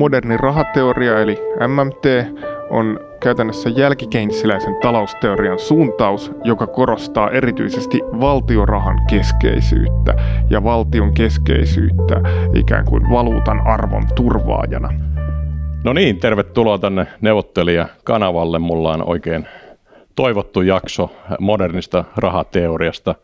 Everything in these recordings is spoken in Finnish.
moderni rahateoria eli MMT on käytännössä jälkikeinsiläisen talousteorian suuntaus, joka korostaa erityisesti valtiorahan keskeisyyttä ja valtion keskeisyyttä ikään kuin valuutan arvon turvaajana. No niin, tervetuloa tänne neuvottelijakanavalle. Mulla on oikein toivottu jakso modernista rahateoriasta.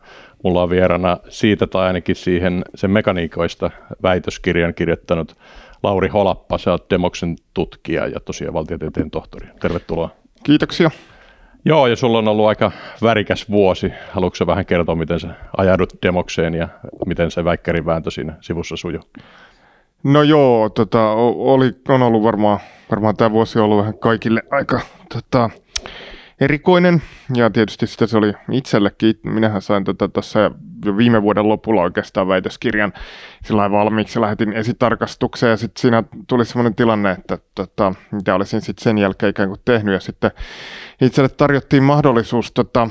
Mulla on vierana siitä tai ainakin siihen sen mekaniikoista väitöskirjan kirjoittanut Lauri Holappa. Sä oot Demoksen tutkija ja tosiaan valtiotieteen tohtori. Tervetuloa. Kiitoksia. Joo, ja sulla on ollut aika värikäs vuosi. Haluatko vähän kertoa, miten sä ajaudut Demokseen ja miten se väikkärin vääntö siinä sivussa sujuu? No joo, tota, oli, on ollut varmaan, varmaan tämä vuosi on ollut vähän kaikille aika tota, erikoinen. Ja tietysti sitä se oli itsellekin. Minähän sain tuossa tota, jo viime vuoden lopulla oikeastaan väitöskirjan sillä valmiiksi. Lähetin esitarkastukseen ja sitten siinä tuli sellainen tilanne, että tota, mitä olisin sitten sen jälkeen ikään kuin tehnyt. Ja sitten itselle tarjottiin mahdollisuus tota,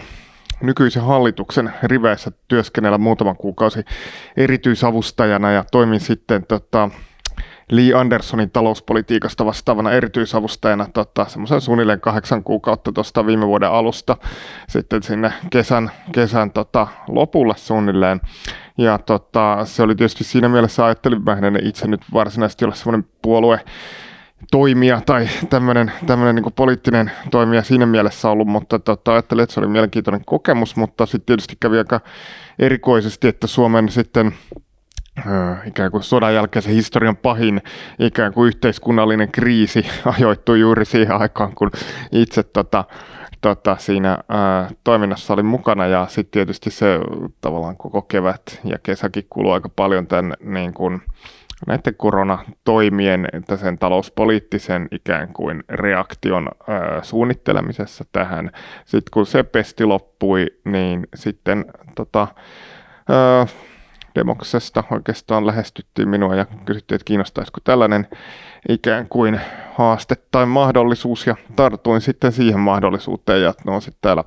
nykyisen hallituksen riveissä työskennellä muutaman kuukausi erityisavustajana ja toimin sitten tota, Lee Andersonin talouspolitiikasta vastaavana erityisavustajana tota, semmoisen suunnilleen kahdeksan kuukautta tuosta viime vuoden alusta sitten sinne kesän, kesän tota, lopulle suunnilleen. Ja tota, se oli tietysti siinä mielessä ajattelin, mä en itse nyt varsinaisesti ole semmoinen puolue toimija tai tämmöinen, tämmöinen niin poliittinen toimija siinä mielessä ollut, mutta tota, ajattelin, että se oli mielenkiintoinen kokemus, mutta sitten tietysti kävi aika erikoisesti, että Suomen sitten ikään kuin sodan jälkeisen historian pahin ikään kuin yhteiskunnallinen kriisi ajoittui juuri siihen aikaan, kun itse tota, tota, siinä ää, toiminnassa oli mukana ja sitten tietysti se tavallaan koko kevät ja kesäkin kului aika paljon tämän niin kuin, näiden koronatoimien, sen talouspoliittisen ikään kuin reaktion ää, suunnittelemisessa tähän. Sitten kun se pesti loppui, niin sitten tota, ää, Demoksesta oikeastaan lähestyttiin minua ja kysyttiin, että kiinnostaisiko tällainen ikään kuin haaste tai mahdollisuus. Ja tartuin sitten siihen mahdollisuuteen ja no sitten täällä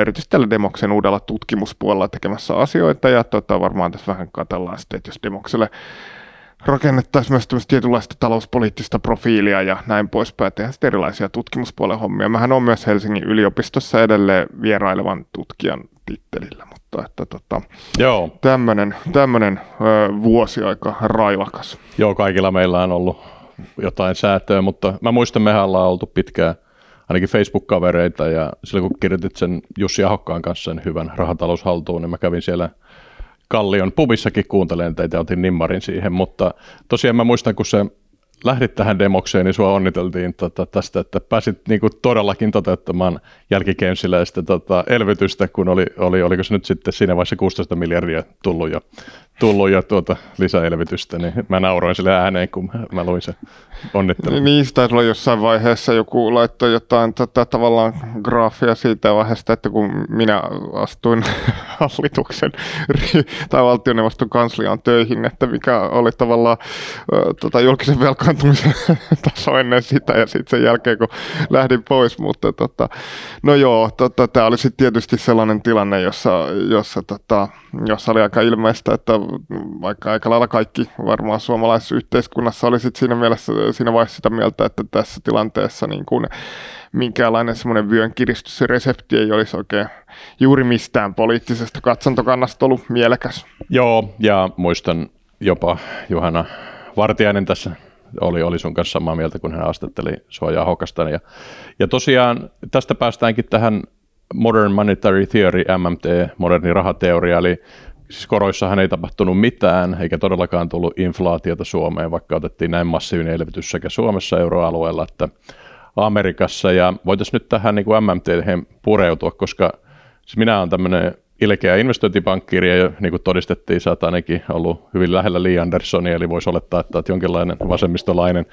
erityisesti tällä Demoksen uudella tutkimuspuolella tekemässä asioita. Ja tota, varmaan tässä vähän katsellaan sitten, että jos Demokselle rakennettaisiin myös tämmöistä tietynlaista talouspoliittista profiilia ja näin poispäin, tehdään sitten erilaisia tutkimuspuolen hommia. Mähän on myös Helsingin yliopistossa edelleen vierailevan tutkijan tittelillä, mutta että tota, Joo. tämmöinen, tämmöinen ö, vuosi aika railakas. Joo, kaikilla meillä on ollut jotain säätöä, mutta mä muistan, mehän ollaan oltu pitkään ainakin Facebook-kavereita ja silloin kun kirjoitit sen Jussi Ahokkaan kanssa sen hyvän rahataloushaltuun, niin mä kävin siellä Kallion pubissakin kuuntelen teitä, otin nimmarin siihen, mutta tosiaan mä muistan, kun se lähdit tähän demokseen, niin sua onniteltiin tota, tästä, että pääsit niinku todellakin toteuttamaan jälkikemsiläistä tota, elvytystä, kun oli, oli, oliko se nyt sitten siinä vaiheessa 16 miljardia tullut jo tullut jo tuota lisäelvytystä, niin mä nauroin sille ääneen, kun mä luin sen onnittelun. Niin, taisi olla jossain vaiheessa joku laittoi jotain tota, tavallaan graafia siitä vaiheesta, että kun minä astuin hallituksen tai valtioneuvoston kansliaan töihin, että mikä oli tavallaan tota, julkisen velkaantumisen taso ennen sitä ja sitten sen jälkeen, kun lähdin pois, mutta tota, no joo, tota, tämä oli sitten tietysti sellainen tilanne, jossa, jossa, tota, jossa oli aika ilmeistä, että vaikka aika lailla kaikki varmaan suomalaisessa yhteiskunnassa oli sit siinä, mielessä, siinä vaiheessa sitä mieltä, että tässä tilanteessa niin kuin minkäänlainen semmoinen vyön kiristysresepti ei olisi oikein juuri mistään poliittisesta katsantokannasta ollut mielekäs. Joo, ja muistan jopa Juhana Vartiainen tässä oli, oli sun kanssa samaa mieltä, kun hän astetteli suojaa Hokastan. Ja, ja tosiaan tästä päästäänkin tähän Modern Monetary Theory, MMT, moderni rahateoria, eli siis koroissahan ei tapahtunut mitään, eikä todellakaan tullut inflaatiota Suomeen, vaikka otettiin näin massiivinen elvytys sekä Suomessa euroalueella että Amerikassa. Ja voitaisiin nyt tähän niin kuin MMT pureutua, koska siis minä olen tämmöinen ilkeä investointipankkiiri, ja niin kuin todistettiin, sä ainakin ollut hyvin lähellä Lee Andersonia, eli voisi olettaa, että olet jonkinlainen vasemmistolainen.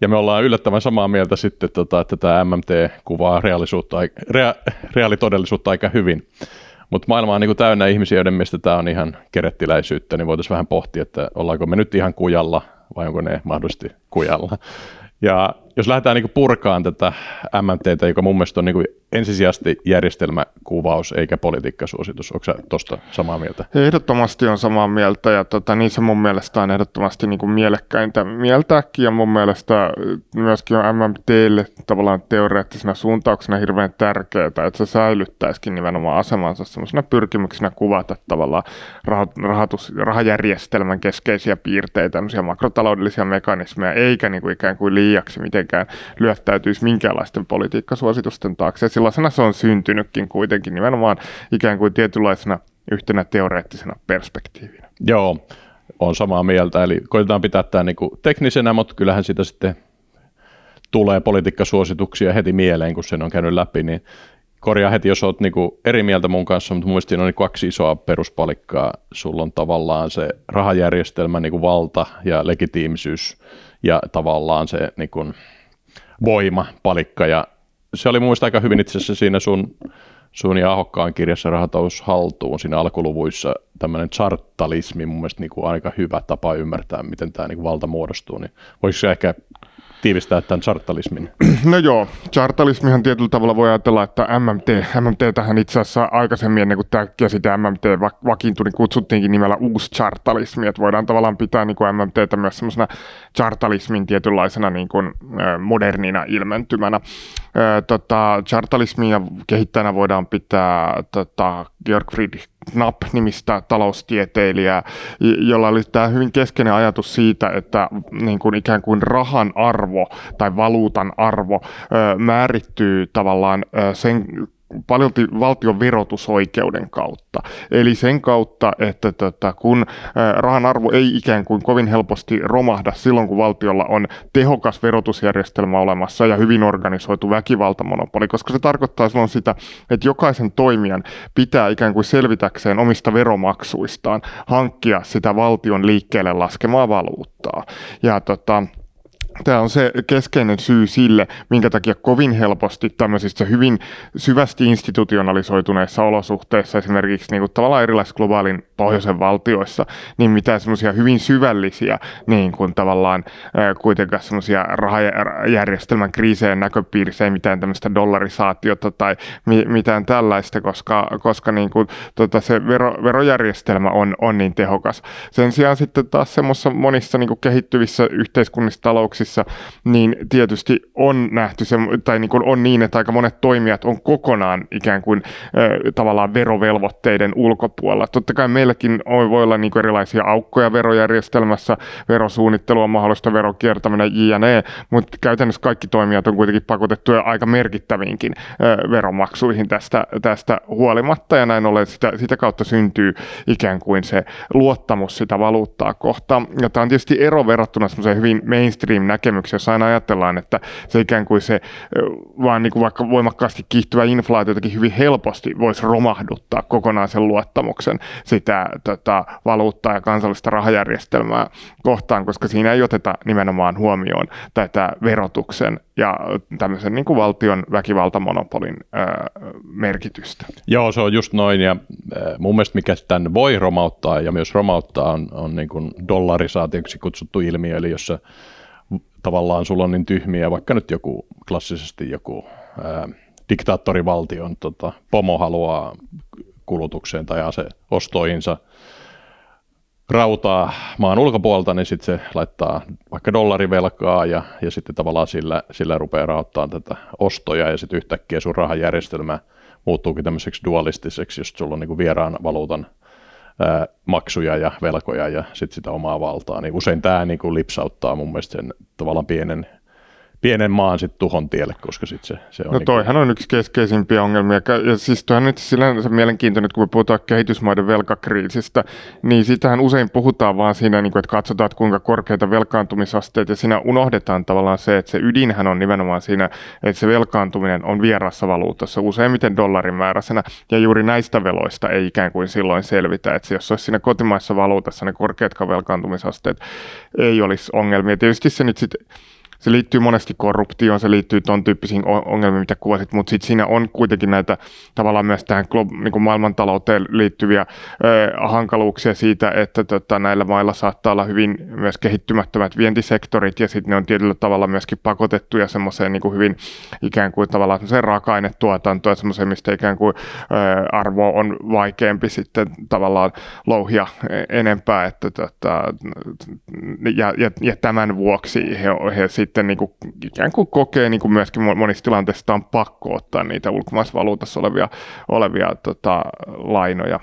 Ja me ollaan yllättävän samaa mieltä sitten, tota, että tämä MMT kuvaa reaalisuutta, rea, reaalitodellisuutta aika hyvin. Mutta maailma on niin kuin täynnä ihmisiä, joiden mielestä tämä on ihan kerettiläisyyttä, niin voitaisiin vähän pohtia, että ollaanko me nyt ihan kujalla vai onko ne mahdollisesti kujalla. Ja jos lähdetään niin purkaan tätä MMTtä, joka mun mielestä on niin ensisijaisesti järjestelmäkuvaus eikä politiikkasuositus. Onko tuosta samaa mieltä? Ehdottomasti on samaa mieltä ja tota, niin se mun mielestä on ehdottomasti niin kuin mielekkäintä mieltääkin ja mun mielestä myöskin on MMTlle tavallaan teoreettisena suuntauksena hirveän tärkeää, että se säilyttäisikin nimenomaan asemansa semmoisena pyrkimyksenä kuvata tavallaan rahoitus, rahajärjestelmän keskeisiä piirteitä, tämmöisiä makrotaloudellisia mekanismeja, eikä niin kuin ikään kuin liiaksi mitenkään lyöttäytyisi minkäänlaisten politiikkasuositusten taakse sellaisena se on syntynytkin kuitenkin nimenomaan ikään kuin tietynlaisena yhtenä teoreettisena perspektiivinä. Joo, on samaa mieltä. Eli koitetaan pitää tämä niin kuin teknisenä, mutta kyllähän sitä sitten tulee politiikkasuosituksia heti mieleen, kun sen on käynyt läpi, niin korjaa heti, jos olet niin eri mieltä mun kanssa, mutta mun on niin kaksi isoa peruspalikkaa. Sulla on tavallaan se rahajärjestelmä, niin kuin valta ja legitiimisyys ja tavallaan se niin kuin voima palikka ja se oli muista aika hyvin itse asiassa siinä sun, sun ja Ahokkaan kirjassa Rahatalous haltuun siinä alkuluvuissa tämmöinen chartalismi mun mielestä niin kuin aika hyvä tapa ymmärtää, miten tämä niin valta muodostuu. Niin voisiko ehkä tiivistää tämän chartalismin? No joo, chartalismihan tietyllä tavalla voi ajatella, että MMT, MMT tähän itse asiassa aikaisemmin ennen kuin tämä käsite MMT vakiintui, niin kutsuttiinkin nimellä uusi chartalismi, että voidaan tavallaan pitää niin kuin MMTtä myös semmoisena chartalismin tietynlaisena niin kuin, modernina ilmentymänä. Tota, chartalismia kehittäjänä voidaan pitää tota, Georg Friedrich Knapp-nimistä taloustieteilijää, jolla oli tämä hyvin keskeinen ajatus siitä, että niin kuin ikään kuin rahan arvo tai valuutan arvo määrittyy tavallaan sen paljolti valtion verotusoikeuden kautta. Eli sen kautta, että tota, kun rahan arvo ei ikään kuin kovin helposti romahda silloin, kun valtiolla on tehokas verotusjärjestelmä olemassa ja hyvin organisoitu väkivaltamonopoli, koska se tarkoittaa silloin sitä, että jokaisen toimijan pitää ikään kuin selvitäkseen omista veromaksuistaan hankkia sitä valtion liikkeelle laskemaa valuuttaa. Ja tota, Tämä on se keskeinen syy sille, minkä takia kovin helposti tämmöisissä hyvin syvästi institutionalisoituneissa olosuhteissa, esimerkiksi niin kuin tavallaan erilaisissa globaalin pohjoisen valtioissa, niin mitään semmoisia hyvin syvällisiä niin kuin tavallaan kuitenkaan semmoisia rahajärjestelmän kriisejä näköpiirissä, ei mitään tämmöistä dollarisaatiota tai mi- mitään tällaista, koska, koska niin kuin, tota, se vero, verojärjestelmä on, on niin tehokas. Sen sijaan sitten taas semmoisissa monissa niin kuin kehittyvissä yhteiskunnissa, talouksissa, prosessissa, niin tietysti on nähty se, tai niin kuin on niin, että aika monet toimijat on kokonaan ikään kuin äh, tavallaan verovelvoitteiden ulkopuolella. Totta kai meilläkin voi olla niin kuin erilaisia aukkoja verojärjestelmässä, verosuunnittelua, mahdollista verokiertäminen, jne, mutta käytännössä kaikki toimijat on kuitenkin pakotettuja aika merkittäviinkin äh, veromaksuihin tästä, tästä huolimatta, ja näin ollen sitä, sitä kautta syntyy ikään kuin se luottamus sitä valuuttaa kohtaan. Ja tämä on tietysti ero verrattuna semmoiseen hyvin mainstream näkemyksiä, jos aina ajatellaan, että se ikään kuin se vaan niin kuin vaikka voimakkaasti kiihtyvä inflaatio jotenkin hyvin helposti voisi romahduttaa kokonaan sen luottamuksen sitä tota, valuuttaa ja kansallista rahajärjestelmää kohtaan, koska siinä ei oteta nimenomaan huomioon tätä verotuksen ja tämmöisen niin kuin valtion väkivaltamonopolin ää, merkitystä. Joo, se on just noin ja mun mielestä mikä tämän voi romauttaa ja myös romauttaa on, on niin kuin dollarisaatioksi kutsuttu ilmiö, eli jos tavallaan sulla on niin tyhmiä, vaikka nyt joku klassisesti joku ää, diktaattorivaltion tota, pomo haluaa kulutukseen tai ase ostoihinsa rautaa maan ulkopuolelta, niin sitten se laittaa vaikka dollarivelkaa ja, ja sitten tavallaan sillä, sillä rupeaa rahoittamaan tätä ostoja ja sitten yhtäkkiä sun rahajärjestelmä muuttuukin tämmöiseksi dualistiseksi, jos sulla on niin kuin vieraan valuutan maksuja ja velkoja ja sitten sitä omaa valtaa, niin usein tämä niin lipsauttaa mun mielestä sen tavallaan pienen pienen maan sitten tuhon tielle, koska sitten se, se on... No toihan niin on yksi keskeisimpiä ongelmia. Ja siis toihan nyt se mielenkiintoinen, kun me puhutaan kehitysmaiden velkakriisistä, niin sitähän usein puhutaan vaan siinä, niin kuin, että katsotaan, että kuinka korkeita velkaantumisasteet, ja siinä unohdetaan tavallaan se, että se ydinhän on nimenomaan siinä, että se velkaantuminen on vierassa valuutassa, useimmiten dollarin määräisenä, ja juuri näistä veloista ei ikään kuin silloin selvitä, että jos olisi siinä kotimaissa valuutassa ne korkeat velkaantumisasteet, ei olisi ongelmia. Tietysti se nyt sitten se liittyy monesti korruptioon, se liittyy tuon tyyppisiin ongelmiin, mitä kuvasit, mutta sitten siinä on kuitenkin näitä tavallaan myös tähän niin kuin maailmantalouteen liittyviä ö, hankaluuksia siitä, että tota, näillä mailla saattaa olla hyvin myös kehittymättömät vientisektorit ja sitten ne on tietyllä tavalla myöskin pakotettuja semmoiseen niin kuin hyvin ikään kuin tavallaan semmoiseen raaka-ainetuotantoon, semmoiseen, mistä ikään kuin ö, arvo on vaikeampi sitten tavallaan louhia enempää, että tota, ja, ja, ja, tämän vuoksi he, he sitten niin kuin, ikään kuin kokee niin kuin myöskin monissa tilanteissa on pakko ottaa niitä ulkomaisvaluutassa olevia, olevia tota, lainoja.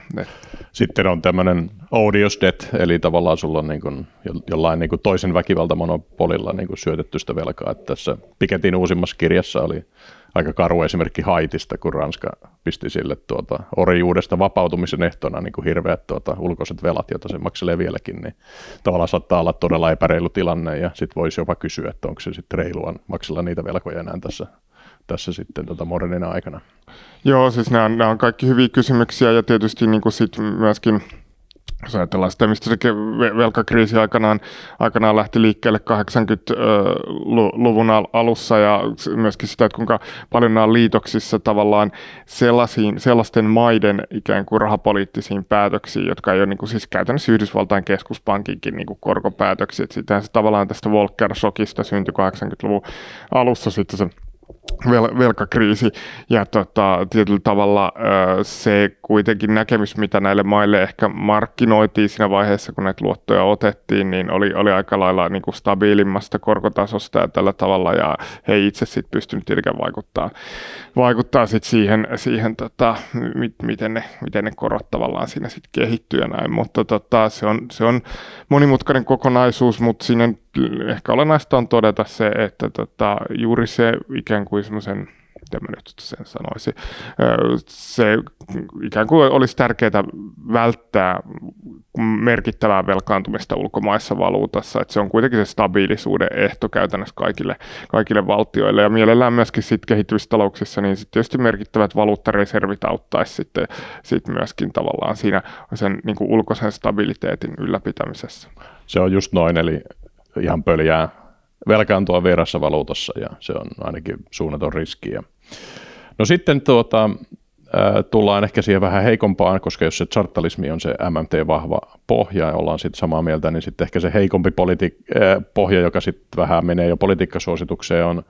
Sitten on tämmöinen odious debt, eli tavallaan sulla on niin kuin jollain niin kuin toisen väkivaltamonopolilla niin kuin syötetty sitä velkaa. Että tässä Piketin uusimmassa kirjassa oli aika karu esimerkki Haitista, kun Ranska pisti sille tuota, orjuudesta vapautumisen ehtona niin kuin hirveät tuota, ulkoiset velat, joita se makselee vieläkin, niin tavallaan saattaa olla todella epäreilu tilanne ja sitten voisi jopa kysyä, että onko se sitten reilua maksella niitä velkoja enää tässä, tässä sitten tota modernina aikana. Joo, siis nämä nämä on kaikki hyviä kysymyksiä ja tietysti niin kuin sit myöskin jos ajatellaan sitä, mistä se velkakriisi aikanaan, aikanaan lähti liikkeelle 80-luvun alussa ja myöskin sitä, että kuinka paljon nämä liitoksissa tavallaan sellaisiin, sellaisten maiden ikään kuin rahapoliittisiin päätöksiin, jotka ei ole niin kuin siis käytännössä Yhdysvaltain keskuspankinkin niin kuin korkopäätöksiä. Sitten se tavallaan tästä Volcker-shokista syntyi 80-luvun alussa sitten se vel- velkakriisi. Ja tota, tietyllä tavalla se kuitenkin näkemys, mitä näille maille ehkä markkinoitiin siinä vaiheessa, kun näitä luottoja otettiin, niin oli, oli aika lailla niin kuin stabiilimmasta korkotasosta ja tällä tavalla. Ja he itse sitten pystynyt tietenkään vaikuttaa, vaikuttaa sit siihen, siihen tota, mit, miten, ne, miten ne korot tavallaan siinä sitten kehittyy ja näin, mutta tota, se, on, se on monimutkainen kokonaisuus, mutta siinä ehkä olennaista on todeta se, että tota, juuri se ikään kuin semmoisen miten mä nyt sen sanoisin, se ikään kuin olisi tärkeää välttää merkittävää velkaantumista ulkomaissa valuutassa, että se on kuitenkin se stabiilisuuden ehto käytännössä kaikille, kaikille valtioille ja mielellään myöskin sit talouksissa, niin sitten tietysti merkittävät valuuttareservit auttaisi sitten sit myöskin tavallaan siinä sen niin kuin ulkoisen stabiliteetin ylläpitämisessä. Se on just noin, eli ihan pöljää velkaantua vierassa valuutassa ja se on ainakin suunnaton riski. No sitten tuota, tullaan ehkä siihen vähän heikompaan, koska jos se chartalismi on se MMT-vahva pohja ja ollaan sitten samaa mieltä, niin sitten ehkä se heikompi politi- pohja, joka sitten vähän menee jo politiikkasuositukseen, on,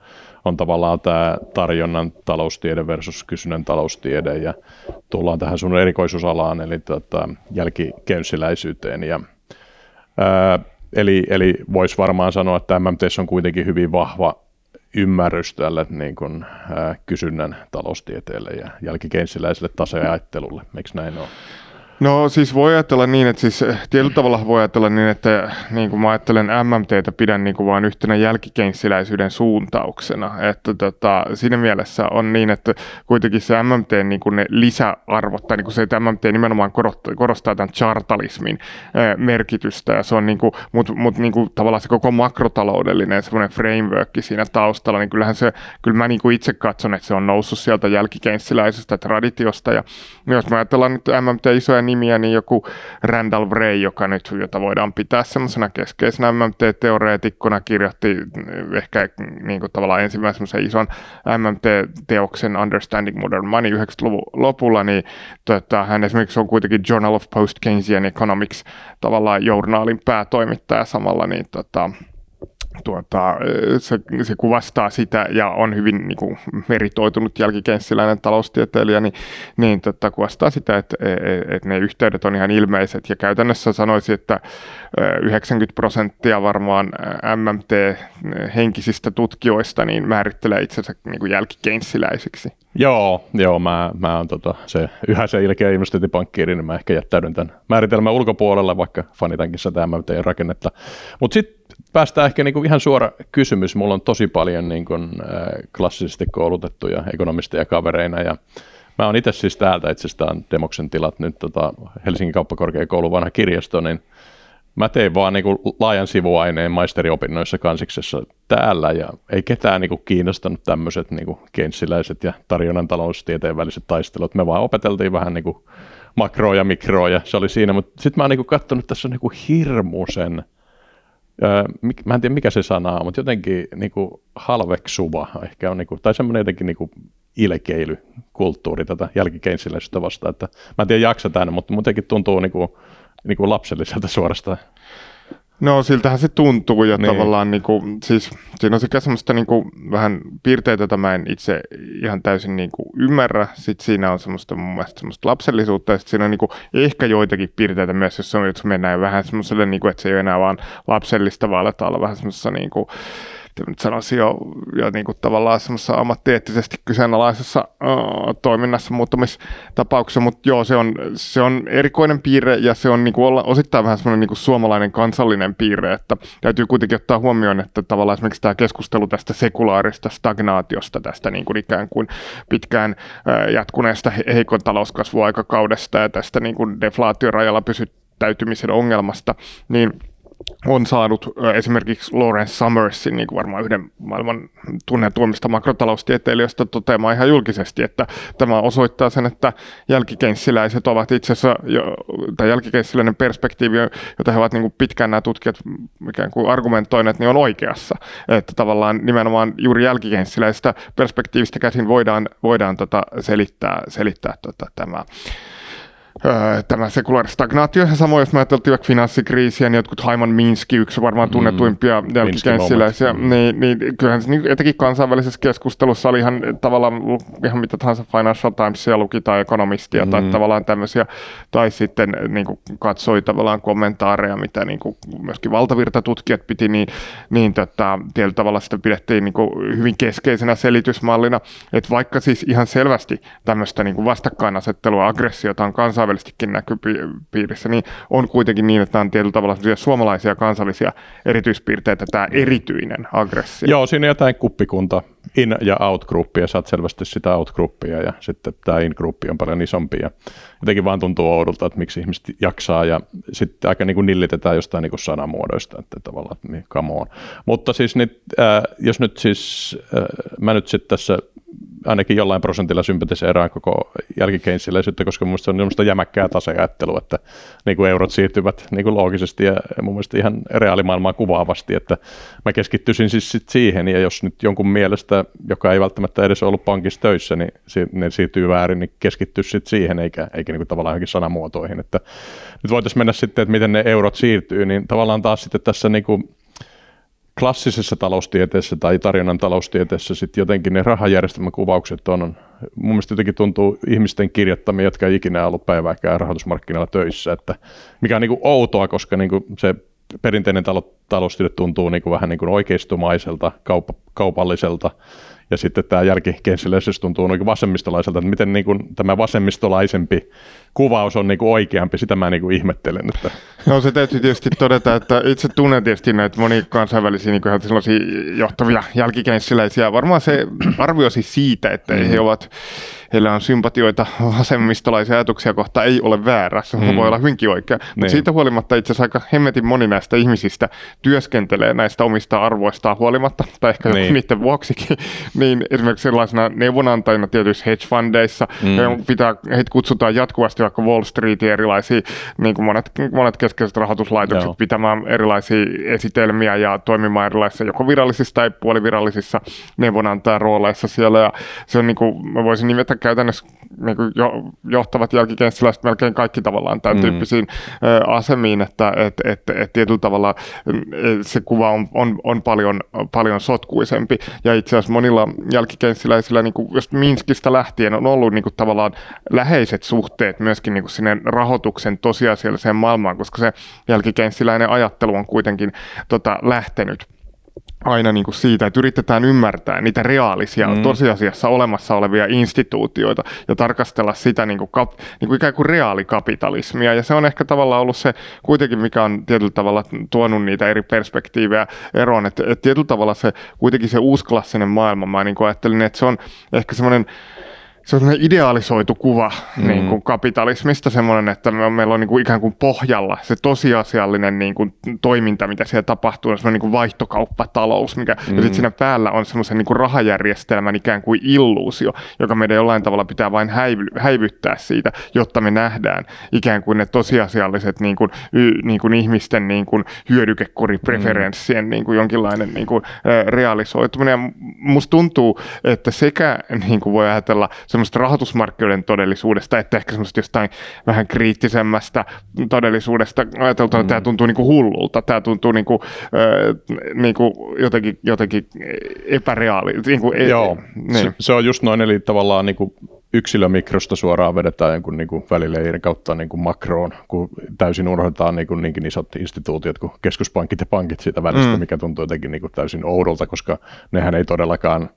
on tavallaan tämä tarjonnan taloustiede versus kysynnän taloustiede ja tullaan tähän sun erikoisuusalaan, eli tota, jälkikäynsiläisyyteen ja ää, Eli, eli voisi varmaan sanoa, että MMT on kuitenkin hyvin vahva ymmärrys tälle niin kuin, ää, kysynnän taloustieteelle ja jälkikeinsiläiselle taseajattelulle. Eikö näin ole? No siis voi ajatella niin, että siis eh, tietyllä tavalla voi ajatella niin, että niin kuin mä ajattelen MMTtä pidän niin kuin vain yhtenä jälkikeinssiläisyyden suuntauksena. Että tota, siinä mielessä on niin, että kuitenkin se MMT niin kuin ne lisäarvot, tai niin kuin se, että MMT nimenomaan korostaa, korostaa tämän chartalismin ää, merkitystä, ja se on niin kuin, mutta mut, niin kuin, tavallaan se koko makrotaloudellinen semmoinen framework siinä taustalla, niin kyllähän se, kyllä mä niin kuin itse katson, että se on noussut sieltä jälkikeinssiläisestä traditiosta, ja jos mä ajatellaan nyt MMT isoja nimiä, niin joku Randall Wray, joka nyt, jota voidaan pitää semmoisena keskeisenä MMT-teoreetikkona, kirjoitti ehkä niin kuin tavallaan ensimmäisen ison MMT-teoksen Understanding Modern Money 90-luvun lopulla, niin tota, hän esimerkiksi on kuitenkin Journal of Post-Keynesian Economics tavallaan journaalin päätoimittaja samalla, niin tota, tuota, se, se kuvastaa sitä ja on hyvin niin kuin, meritoitunut jälkikenssiläinen taloustieteilijä, niin, niin tota, kuvastaa sitä, että et, et ne yhteydet on ihan ilmeiset. Ja käytännössä sanoisin, että 90 prosenttia varmaan MMT-henkisistä tutkijoista niin määrittelee itsensä niin kuin jälkikenssiläisiksi. Joo, joo mä, mä oon tota, se, yhä se ilkeä investointipankkiiri, niin mä ehkä jättäydyn tämän määritelmän ulkopuolelle, vaikka fanitankin sitä MMT-rakennetta. Mutta sitten päästään ehkä niinku ihan suora kysymys. Mulla on tosi paljon niinku, äh, klassisesti koulutettuja ekonomisteja kavereina ja mä oon itse siis täältä itse asiassa Demoksen tilat nyt tota, Helsingin kauppakorkeakoulun vanha kirjasto, niin mä tein vaan niinku laajan sivuaineen maisteriopinnoissa kansiksessa täällä ja ei ketään niinku kiinnostanut tämmöiset niinku kenssiläiset ja tarjonnan taloustieteen väliset taistelut. Me vaan opeteltiin vähän niinku makroa ja mikroa ja se oli siinä, mutta sitten mä oon niinku katsonut, että tässä on niinku hirmuisen mä en tiedä mikä se sana on, mutta jotenkin niin kuin halveksuva ehkä on, niin kuin, tai semmoinen jotenkin niin kuin ilkeilykulttuuri tätä jälkikeinsiläisyyttä vastaan, että mä en tiedä jaksa tänne, mutta muutenkin tuntuu niin kuin, niin kuin lapselliselta suorastaan. No siltähän se tuntuu ja niin. tavallaan niin kuin, siis siinä on sekä semmoista niin kuin, vähän piirteitä, joita mä en itse ihan täysin niin kuin, ymmärrä. Sitten siinä on semmoista mun mielestä semmoista lapsellisuutta ja sitten siinä on niin kuin, ehkä joitakin piirteitä myös, jos, on, jos mennään vähän semmoiselle, niin kuin, että se ei ole enää vaan lapsellista, vaan aletaan olla vähän semmoisessa niin kuin, nyt sanoisin jo, jo niin kuin tavallaan semmoisessa ammattieettisesti kyseenalaisessa uh, toiminnassa muuttumistapauksessa, mutta joo, se on, se on erikoinen piirre ja se on niin kuin olla, osittain vähän semmoinen niin kuin suomalainen kansallinen piirre, että täytyy kuitenkin ottaa huomioon, että tavallaan esimerkiksi tämä keskustelu tästä sekulaarista stagnaatiosta, tästä niin kuin ikään kuin pitkään uh, jatkuneesta heikon talouskasvuaikakaudesta ja tästä niin kuin deflaatiorajalla pysyttäytymisen ongelmasta, niin on saanut esimerkiksi Lawrence Summersin, niin kuin varmaan yhden maailman tunnetuimmista makrotaloustieteilijöistä, toteamaan ihan julkisesti, että tämä osoittaa sen, että jälkikenssiläiset ovat itse asiassa, tai jälkikenssiläinen perspektiivi, jota he ovat niin kuin pitkään nämä tutkijat ikään kuin argumentoineet, niin on oikeassa. Että tavallaan nimenomaan juuri jälkikenssiläisestä perspektiivistä käsin voidaan, voidaan tota selittää, selittää tota tämä Öö, tämä sekulaari stagnaatio. Ja samoin, jos me ajateltiin vaikka finanssikriisiä, niin jotkut Haiman Minski, yksi varmaan mm. tunnetuimpia mm. jälkikenssiläisiä, niin, niin kyllähän se niin, etenkin kansainvälisessä keskustelussa oli ihan tavallaan ihan mitä tahansa Financial Timesia luki tai ekonomistia mm. tai tavallaan tämmöisiä, tai sitten niin kuin katsoi tavallaan kommentaareja, mitä niin kuin myöskin valtavirtatutkijat piti, niin, niin tota, tietyllä tavalla sitä pidettiin niin kuin hyvin keskeisenä selitysmallina, että vaikka siis ihan selvästi tämmöistä niin kuin vastakkainasettelua, aggressiota on kansainvälisesti kansainvälisestikin näkypiirissä, niin on kuitenkin niin, että on tietyllä tavalla suomalaisia kansallisia erityispiirteitä, tämä erityinen aggressio. Joo, siinä on jotain kuppikunta, in- ja out-gruppia, sä oot selvästi sitä out-gruppia ja sitten tämä in-gruppi on paljon isompi ja jotenkin vaan tuntuu oudolta, että miksi ihmiset jaksaa ja sitten aika niin kuin nillitetään jostain niin kuin sanamuodoista, että tavallaan, niin come on. Mutta siis nyt, äh, jos nyt siis, äh, mä nyt sitten tässä ainakin jollain prosentilla sympatiseeraan koko jälkikeinsiläisyyttä, koska mun se on semmoista jämäkkää taseajattelua, että niin kuin eurot siirtyvät niin kuin loogisesti ja mun mielestä ihan reaalimaailmaa kuvaavasti, että mä keskittyisin siis sit siihen, ja jos nyt jonkun mielestä, joka ei välttämättä edes ollut pankissa töissä, niin ne siirtyy väärin, niin keskittyisi sitten siihen, eikä, eikä niin kuin tavallaan johonkin sanamuotoihin, että nyt voitaisiin mennä sitten, että miten ne eurot siirtyy, niin tavallaan taas sitten tässä niin kuin klassisessa taloustieteessä tai tarjonnan taloustieteessä sitten jotenkin ne rahajärjestelmän kuvaukset on, mun mielestä jotenkin tuntuu ihmisten kirjoittamia, jotka ei ikinä ollut päivääkään rahoitusmarkkinoilla töissä, että mikä on niin kuin outoa, koska niin kuin se perinteinen talo, taloustiede tuntuu niin kuin vähän niin kuin oikeistumaiselta, kaup- kaupalliselta, ja sitten tämä jälkikensiläisyys tuntuu niin vasemmistolaiselta, että miten niin kuin tämä vasemmistolaisempi kuvaus on niin kuin oikeampi, sitä mä niin kuin ihmettelen. Että. No se täytyy tietysti todeta, että itse tunnen tietysti näitä monia kansainvälisiä niin kuin sellaisia johtavia jälkikenssiläisiä. Varmaan se arvioisi siitä, että mm. he ovat heillä on sympatioita vasemmistolaisia ajatuksia kohtaan, ei ole väärä. Se mm. voi olla hyvinkin oikea. Mutta niin. siitä huolimatta itse asiassa aika hemmetin moni näistä ihmisistä työskentelee näistä omista arvoistaan huolimatta, tai ehkä niin. niiden vuoksikin, niin esimerkiksi sellaisena neuvonantajina tietyissä hedge fundeissa, mm. pitää, heitä kutsutaan jatkuvasti vaikka Wall Streetin erilaisia, niin kuin monet, monet keskeiset rahoituslaitokset, Joo. pitämään erilaisia esitelmiä ja toimimaan erilaisissa joko virallisissa tai puolivirallisissa neuvonantajan rooleissa siellä. Ja se on niin kuin, mä voisin nimetä käytännössä niin kuin jo, johtavat jälkikenssiläiset melkein kaikki tavallaan tämän mm. tyyppisiin ö, asemiin, että et, et, et tietyllä tavalla se kuva on, on, on paljon, paljon sotkuisempi. Ja itse asiassa monilla jälkikenssiläisillä, niin kuin just Minskistä lähtien, on ollut niin kuin tavallaan läheiset suhteet myöskin niin kuin sinne rahoituksen tosiasialliseen maailmaan, koska se jälkikenssiläinen ajattelu on kuitenkin tota, lähtenyt aina niin kuin siitä, että yritetään ymmärtää niitä reaalisia, mm. tosiasiassa olemassa olevia instituutioita ja tarkastella sitä niin kuin, kap, niin kuin ikään kuin reaalikapitalismia. Ja se on ehkä tavallaan ollut se kuitenkin, mikä on tietyllä tavalla tuonut niitä eri perspektiivejä eroon. Että, että tietyllä tavalla se kuitenkin se uusklassinen maailma, mä niin kuin ajattelin, että se on ehkä semmoinen se on idealisoitu kuva mm. niin kuin kapitalismista, semmoinen, että me, meillä on niin kuin ikään kuin pohjalla se tosiasiallinen niin kuin toiminta, mitä siellä tapahtuu, on niin kuin vaihtokauppatalous, mikä, mm. ja sitten siinä päällä on semmoisen niin kuin rahajärjestelmän ikään kuin illuusio, joka meidän jollain tavalla pitää vain häivy, häivyttää siitä, jotta me nähdään ikään kuin ne tosiasialliset niin kuin, y, niin kuin ihmisten niin kuin hyödykekoripreferenssien mm. niin kuin jonkinlainen niin kuin, realisoituminen. Ja musta tuntuu, että sekä niin kuin voi ajatella semmoista rahoitusmarkkinoiden todellisuudesta, että ehkä semmoista jostain vähän kriittisemmästä todellisuudesta ajateltuna, mm. tämä tuntuu niin kuin hullulta, tämä tuntuu niin kuin, äh, niin kuin jotenkin, jotenkin epäreaali. Niin kuin, e- Joo, niin. se, se on just noin, eli tavallaan niin kuin yksilömikrosta suoraan vedetään jonkun niin kuin välileirin kautta niin kuin makroon, kun täysin unohdetaan niin kuin niinkin isot instituutiot kuin keskuspankit ja pankit siitä välistä, mm. mikä tuntuu jotenkin niin kuin täysin oudolta, koska nehän ei todellakaan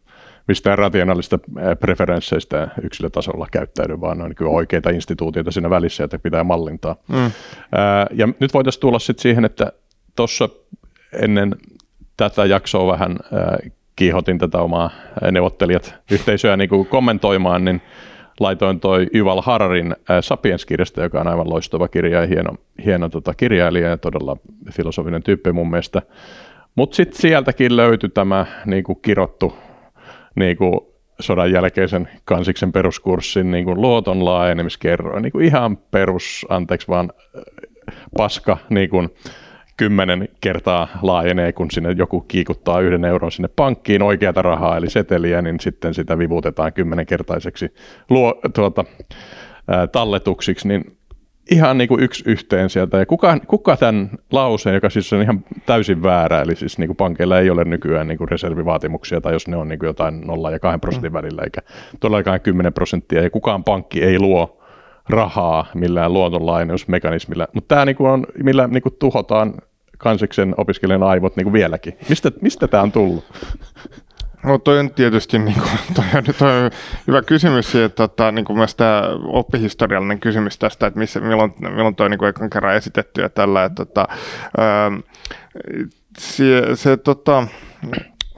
mistään rationaalista preferensseistä yksilötasolla käyttäydy, vaan ne on niin oikeita instituutioita siinä välissä, joita pitää mallintaa. Mm. ja nyt voitaisiin tulla sitten siihen, että tuossa ennen tätä jaksoa vähän kiihotin tätä omaa neuvottelijat yhteisöä niin kuin kommentoimaan, niin laitoin toi Yuval Hararin Sapiens-kirjasta, joka on aivan loistava kirja ja hieno, hieno tota, kirjailija ja todella filosofinen tyyppi mun mielestä. Mutta sitten sieltäkin löytyi tämä niin kuin kirottu niin kuin sodan jälkeisen kansiksen peruskurssin niin kuin luoton laajenemiskerroin. Niin kuin ihan perus, anteeksi vaan paska, niin kuin kymmenen kertaa laajenee, kun sinne joku kiikuttaa yhden euron sinne pankkiin oikeata rahaa, eli seteliä, niin sitten sitä vivutetaan kymmenenkertaiseksi luo, tuota, talletuksiksi, niin ihan niin kuin yksi yhteen sieltä. Ja kuka, kuka tämän lauseen, joka siis on ihan täysin väärä, eli siis niin kuin pankeilla ei ole nykyään niin kuin reservivaatimuksia, tai jos ne on niin kuin jotain 0 ja 2 prosentin mm. välillä, eikä todellakaan 10 prosenttia, ja kukaan pankki ei luo rahaa millään luotonlainausmekanismilla. Mutta tämä niin kuin on, millä niin kuin tuhotaan kansiksen opiskelijan aivot niin kuin vieläkin. Mistä, mistä tämä on tullut? No toi on tietysti niin kuin, toi on, toi on hyvä kysymys, että tota, niin kuin myös tämä oppihistoriallinen kysymys tästä, että missä, milloin, milloin toi niin kuin ekan kerran esitetty ja tällä, että tota, ää, se, se tota,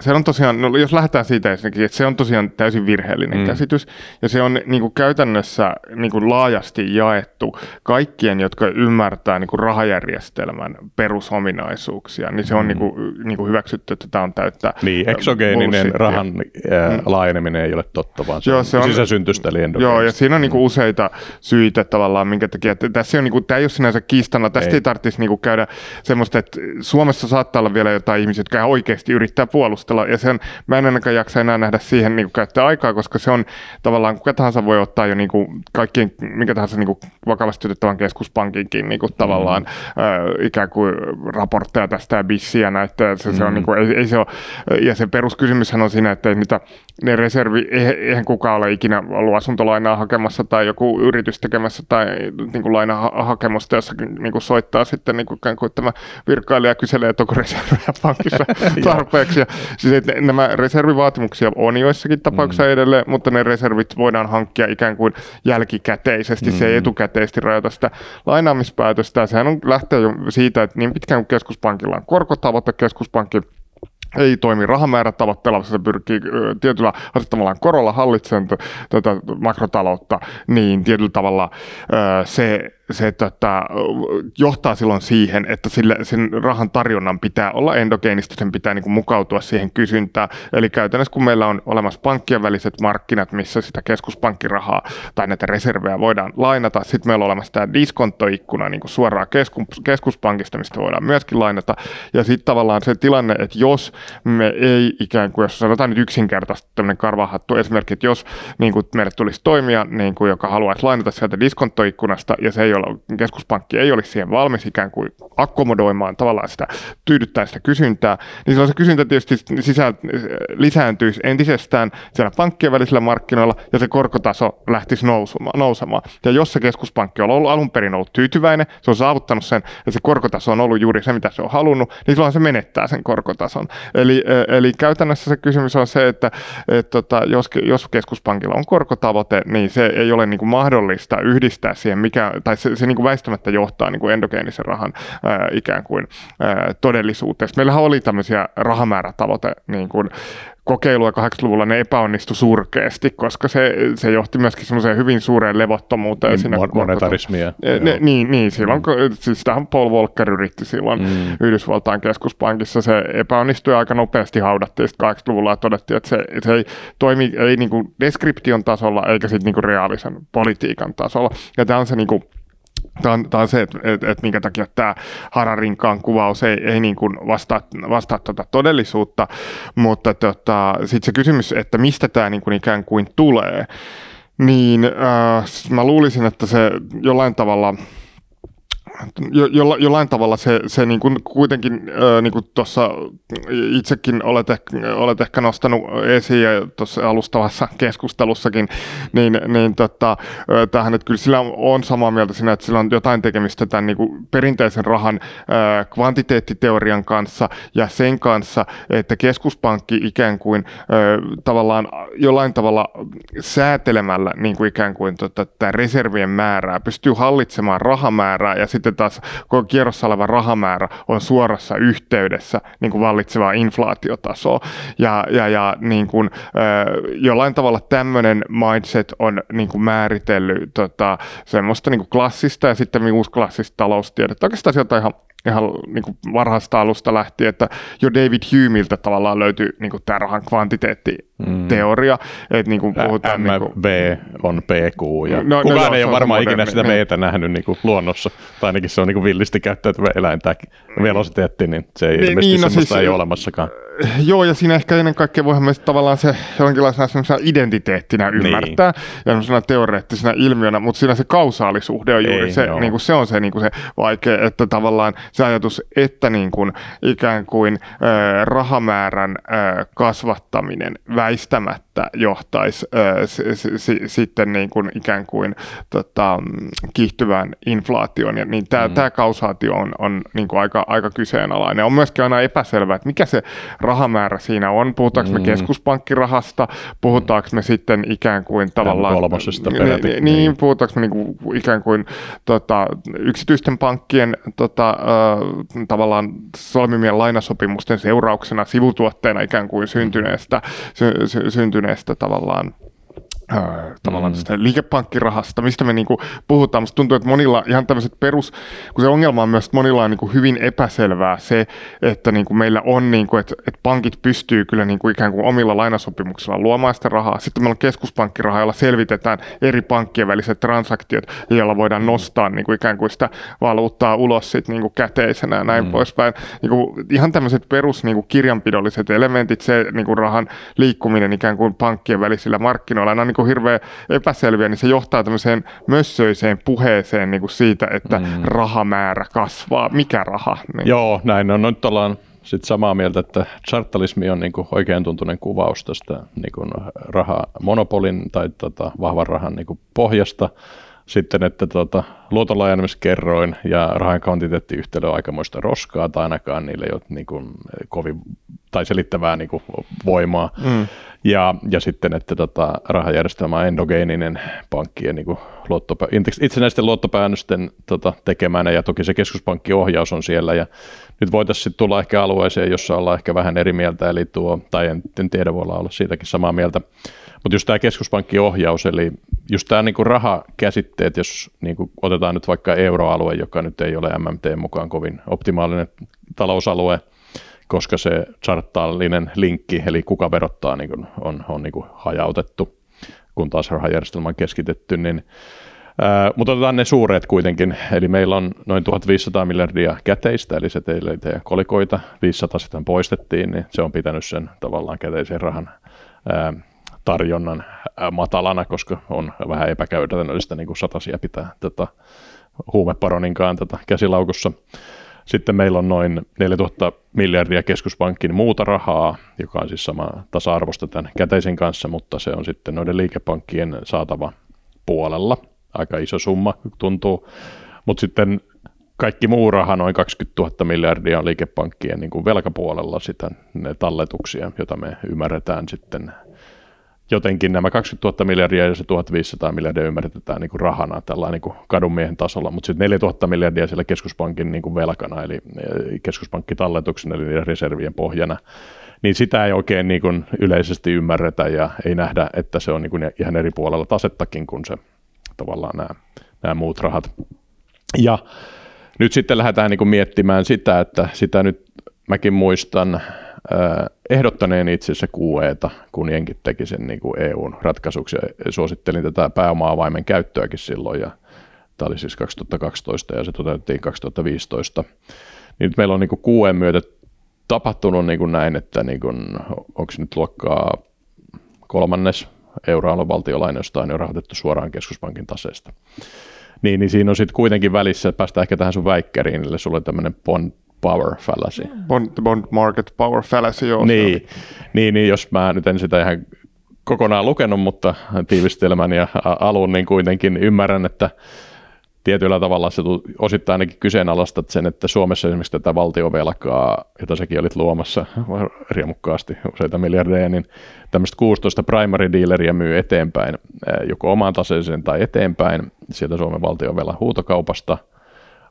se on tosiaan, no jos lähdetään siitä ensinnäkin, että se on tosiaan täysin virheellinen mm. käsitys, ja se on niin kuin käytännössä niin kuin laajasti jaettu kaikkien, jotka ymmärtää niin kuin rahajärjestelmän perusominaisuuksia, niin se on mm. niin kuin, niin kuin hyväksytty, että tämä on täyttä Niin, eksogeeninen rahan ää, mm. laajeneminen ei ole totta, vaan se, joo, se on sisäsyntystä eli Joo, ja siinä on niin kuin useita syitä tavallaan, minkä takia, että tässä on niin kuin, tämä ei ole sinänsä kiistana, tästä ei, ei tarvitsisi niin kuin käydä semmoista, että Suomessa saattaa olla vielä jotain ihmisiä, jotka oikeasti yrittää puolustaa keskustella, ja sen, mä en ainakaan jaksa enää nähdä siihen niin kuin käyttää aikaa, koska se on tavallaan, kuka tahansa voi ottaa jo niin kuin kaikkien, mikä tahansa niin kuin vakavasti otettavan keskuspankinkin niin kuin tavallaan mm. äh, ikään kuin raportteja tästä ja bissiä näitä, se, mm. se on niin kuin, ei, ei se ole, ja se peruskysymyshän on siinä, että ei niitä, ne reservi, eihän kukaan ole ikinä ollut asuntolainaa hakemassa tai joku yritys tekemässä tai niin kuin lainahakemusta jossakin niin kuin soittaa sitten niin kuin, kuin tämä virkailija kyselee, että onko reserviä pankissa tarpeeksi ja Siis että nämä reservivaatimuksia on joissakin tapauksissa mm. edelleen, mutta ne reservit voidaan hankkia ikään kuin jälkikäteisesti. Mm. Se ei mm. etukäteisesti rajoita sitä lainaamispäätöstä. Sehän on lähtee jo siitä, että niin pitkään kuin keskuspankilla on korkotavoite, keskuspankki ei toimi. Rahamäärätavoitteella, se pyrkii tietyllä asettamallaan korolla hallitsemaan tätä makrotaloutta, niin tietyllä tavalla se se tota, johtaa silloin siihen, että sille, sen rahan tarjonnan pitää olla endogeenistä, sen pitää niin kuin mukautua siihen kysyntään. Eli käytännössä kun meillä on olemassa pankkien väliset markkinat, missä sitä keskuspankkirahaa tai näitä reservejä voidaan lainata, sitten meillä on olemassa tämä diskonttoikkuna niin kuin suoraan keskus, keskuspankista, mistä voidaan myöskin lainata. Ja sitten tavallaan se tilanne, että jos me ei ikään kuin, jos sanotaan nyt yksinkertaisesti tämmöinen karvahattu esimerkki, että jos niin kuin meille tulisi toimia, niin kuin, joka haluaisi lainata sieltä diskonttoikkunasta ja se ei ole jolla keskuspankki ei olisi siihen valmis ikään kuin akkomodoimaan tavallaan sitä, tyydyttää sitä kysyntää, niin silloin se kysyntä tietysti sisä, lisääntyisi entisestään siellä pankkien välisillä markkinoilla ja se korkotaso lähtisi nousemaan. nousemaan. Ja jos se keskuspankki on ollut alun perin ollut tyytyväinen, se on saavuttanut sen ja se korkotaso on ollut juuri se, mitä se on halunnut, niin silloin se menettää sen korkotason. Eli, eli käytännössä se kysymys on se, että et, tota, jos, jos keskuspankilla on korkotavoite, niin se ei ole niin kuin mahdollista yhdistää siihen, mikä, tai se, se niin kuin väistämättä johtaa niin kuin endogeenisen rahan ää, ikään kuin ää, todellisuuteen. Meillähän oli tämmöisiä rahamäärätavoite niin kuin kokeilua 80-luvulla ne epäonnistui surkeasti, koska se, se johti myöskin semmoiseen hyvin suureen levottomuuteen. Niin, siinä mon- monetarismia. E, ne, niin, niin, silloin, mm. siis sitähän Paul Volcker yritti silloin mm. Yhdysvaltain keskuspankissa. Se epäonnistui aika nopeasti haudattiin 80-luvulla ja todettiin, että se, se ei toimi ei niin kuin deskription tasolla eikä sitten niin kuin reaalisen politiikan tasolla. Ja tämä on se niin kuin, Tämä on, tämä on se, että, että, että minkä takia tämä Hararinkaan kuvaus ei, ei niin kuin vastaa, vastaa tuota todellisuutta, mutta tota, sitten se kysymys, että mistä tämä niin kuin ikään kuin tulee, niin äh, mä luulisin, että se jollain tavalla – jo, jo, jollain tavalla se, se niin kuin kuitenkin äh, niin kuin tuossa itsekin olet ehkä, olet ehkä nostanut esiin ja tuossa alustavassa keskustelussakin, niin, niin tota, tähän, että kyllä sillä on samaa mieltä siinä, että sillä on jotain tekemistä tämän niin kuin perinteisen rahan äh, kvantiteettiteorian kanssa ja sen kanssa, että keskuspankki ikään kuin äh, tavallaan jollain tavalla säätelemällä niin kuin ikään kuin tota, tämä reservien määrää pystyy hallitsemaan rahamäärää ja sitten taas koko kierrossa oleva rahamäärä on suorassa yhteydessä niin kuin vallitsevaa inflaatiotasoa. Ja, ja, ja niin kuin, jollain tavalla tämmöinen mindset on niin kuin määritellyt tota, semmoista niin kuin klassista ja sitten uusklassista taloustiedettä. Oikeastaan sieltä ihan ihan niin kuin varhaista alusta lähtien, että jo David Humeilta tavallaan löytyy niin kuin tämä rahan kvantiteettiteoria. Mm. Että niin kuin puhutaan, MV niin kuin, on PQ ja no, no kukaan no, ei ole varmaan ikinä sitä niin. Vtä nähnyt niin kuin luonnossa, tai ainakin se on niin kuin villisti käyttäytyvä eläin, tämä velositeetti, niin se ei niin, ilmeisesti niin, no, siis, ei ole olemassakaan. Joo, ja siinä ehkä ennen kaikkea voihan myös tavallaan se jonkinlaisena identiteettinä niin. ymmärtää, niin. ja semmoisena teoreettisena ilmiönä, mutta siinä se kausaalisuhde on juuri ei, se, niin kuin se on se, niin kuin se vaikea, että tavallaan se ajatus, että niin kuin ikään kuin äh, rahamäärän äh, kasvattaminen väistämättä johtaisi äh, s- s- sitten niin kuin ikään kuin tota, kiihtyvään inflaatioon, ja niin tämä mm. kausaatio on, on niin kuin aika, aika kyseenalainen. On myöskin aina epäselvää, että mikä se rahamäärä siinä on. Puhutaanko mm. me keskuspankkirahasta, puhutaanko me sitten ikään kuin tavallaan... Niin, niin, niin, puhutaanko me niin kuin, ikään kuin tota, yksityisten pankkien tota, äh, tavallaan solmimien lainasopimusten seurauksena sivutuotteena ikään kuin syntyneestä, sy, sy, syntyneestä tavallaan Äh, tavallaan mm. liikepankkirahasta, mistä me niinku puhutaan. Musta tuntuu, että monilla ihan tämmöiset perus, kun se ongelma on myös, että monilla on niinku hyvin epäselvää se, että niinku meillä on, niinku, että, että pankit pystyy kyllä niinku ikään kuin omilla lainasopimuksilla luomaan sitä rahaa. Sitten meillä on keskuspankkiraha, jolla selvitetään eri pankkien väliset transaktiot, joilla voidaan nostaa niinku ikään kuin sitä valuuttaa ulos sit niinku käteisenä ja näin mm. poispäin. Niinku, ihan tämmöiset perus niinku kirjanpidolliset elementit, se niinku rahan liikkuminen ikään kuin pankkien välisillä markkinoilla, nämä on niinku hirveän epäselviä, niin se johtaa tämmöiseen mössöiseen puheeseen niin kuin siitä, että mm. rahamäärä kasvaa. Mikä raha? Niin. Joo, näin on. Nyt ollaan sitten samaa mieltä, että chartalismi on niin kuin oikein tuntunen kuvaus tästä niin kuin rahamonopolin tai tota, vahvan rahan niin kuin pohjasta. Sitten, että tota, luotonlaajennamiskerroin ja rahan kvantiteettiyhtälö on aikamoista roskaa, tai ainakaan niille ei ole niin kuin, kovin, tai selittävää niin kuin, voimaa. Mm. Ja, ja sitten, että tota, rahajärjestelmä on endogeeninen pankkien niin luottopä, itsenäisten luottopäännösten tota, tekemänä, ja toki se keskuspankkiohjaus on siellä, ja nyt voitaisiin tulla ehkä alueeseen, jossa ollaan ehkä vähän eri mieltä, eli tuo, tai en, en tiedä, voi olla siitäkin samaa mieltä, mutta just tämä keskuspankkiohjaus, eli just tämä niin rahakäsitteet, jos niin kuin otetaan nyt vaikka euroalue, joka nyt ei ole MMT mukaan kovin optimaalinen talousalue, koska se charttaallinen linkki, eli kuka verottaa, niin kuin on, on niin kuin hajautettu, kun taas rahajärjestelmä on keskitetty, niin Ää, mutta otetaan ne suuret kuitenkin, eli meillä on noin 1500 miljardia käteistä, eli seteleitä ja kolikoita, 500 sitten poistettiin, niin se on pitänyt sen tavallaan käteisen rahan tarjonnan matalana, koska on vähän epäkäytännöllistä niin kuin satasia pitää tota, huumeparoninkaan tota, käsilaukussa. Sitten meillä on noin 4000 miljardia keskuspankin muuta rahaa, joka on siis sama tasa-arvosta tämän käteisen kanssa, mutta se on sitten noiden liikepankkien saatava puolella. Aika iso summa tuntuu. Mutta sitten kaikki muu raha, noin 20 000 miljardia on liikepankkien niin kuin velkapuolella sitä ne talletuksia, joita me ymmärretään sitten jotenkin nämä 20 000 miljardia ja se 1500 miljardia ymmärretään niin kuin rahana tällä niin kuin kadunmiehen tasolla, mutta sitten 4000 miljardia siellä keskuspankin niin kuin velkana, eli keskuspankkitalletuksen, eli niiden reservien pohjana, niin sitä ei oikein niin kuin yleisesti ymmärretä ja ei nähdä, että se on niin kuin ihan eri puolella tasettakin kuin se tavallaan nämä, nämä muut rahat. Ja nyt sitten lähdetään niin kuin miettimään sitä, että sitä nyt mäkin muistan ehdottaneen itse asiassa QEta, kun jenkit teki sen niin kuin EUn ratkaisuksi. Suosittelin tätä pääoma-avaimen käyttöäkin silloin, ja tämä oli siis 2012 ja se toteutettiin 2015. Niin nyt meillä on niin kuin myötä tapahtunut niin kuin näin, että niin kuin, onko nyt luokkaa kolmannes euroalueen valtiolainoista on jo rahoitettu suoraan keskuspankin taseesta. Niin, niin siinä on sitten kuitenkin välissä, päästään ehkä tähän sun väikkäriin, eli sulla on tämmöinen power fallacy. Bond, bond market power fallacy, joo. Niin, niin, niin, jos mä nyt en sitä ihan kokonaan lukenut, mutta tiivistelmän ja alun niin kuitenkin ymmärrän, että tietyllä tavalla se osittain ainakin kyseenalaistat sen, että Suomessa esimerkiksi tätä valtiovelkaa, jota sekin olit luomassa riemukkaasti useita miljardeja, niin tämmöistä 16 primary dealeria myy eteenpäin, joko omaan taseeseen tai eteenpäin sieltä Suomen valtiovelan huutokaupasta,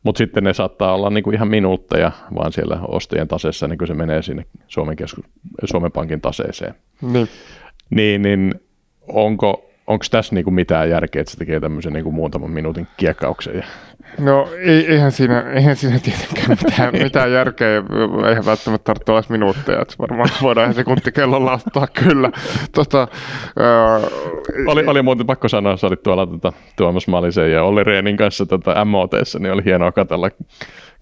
mutta sitten ne saattaa olla niinku ihan minuutteja vaan siellä ostojen taseessa, niin kun se menee sinne Suomen, keskus, Suomen Pankin taseeseen. Niin. Niin, niin onko onko tässä niinku mitään järkeä, että se tekee tämmöisen niinku muutaman minuutin kiekkauksen? No ei, eihän, siinä, eihän siinä tietenkään mitään, mitään järkeä, eihän välttämättä tarvitse olla minuutteja, että varmaan voidaan sekuntikellolla ottaa kyllä. Tota, ää... oli, oli muuten pakko sanoa, sä olit tuolla tota, Tuomas Malisen ja Olli Reenin kanssa tota, MOT, niin oli hienoa katsella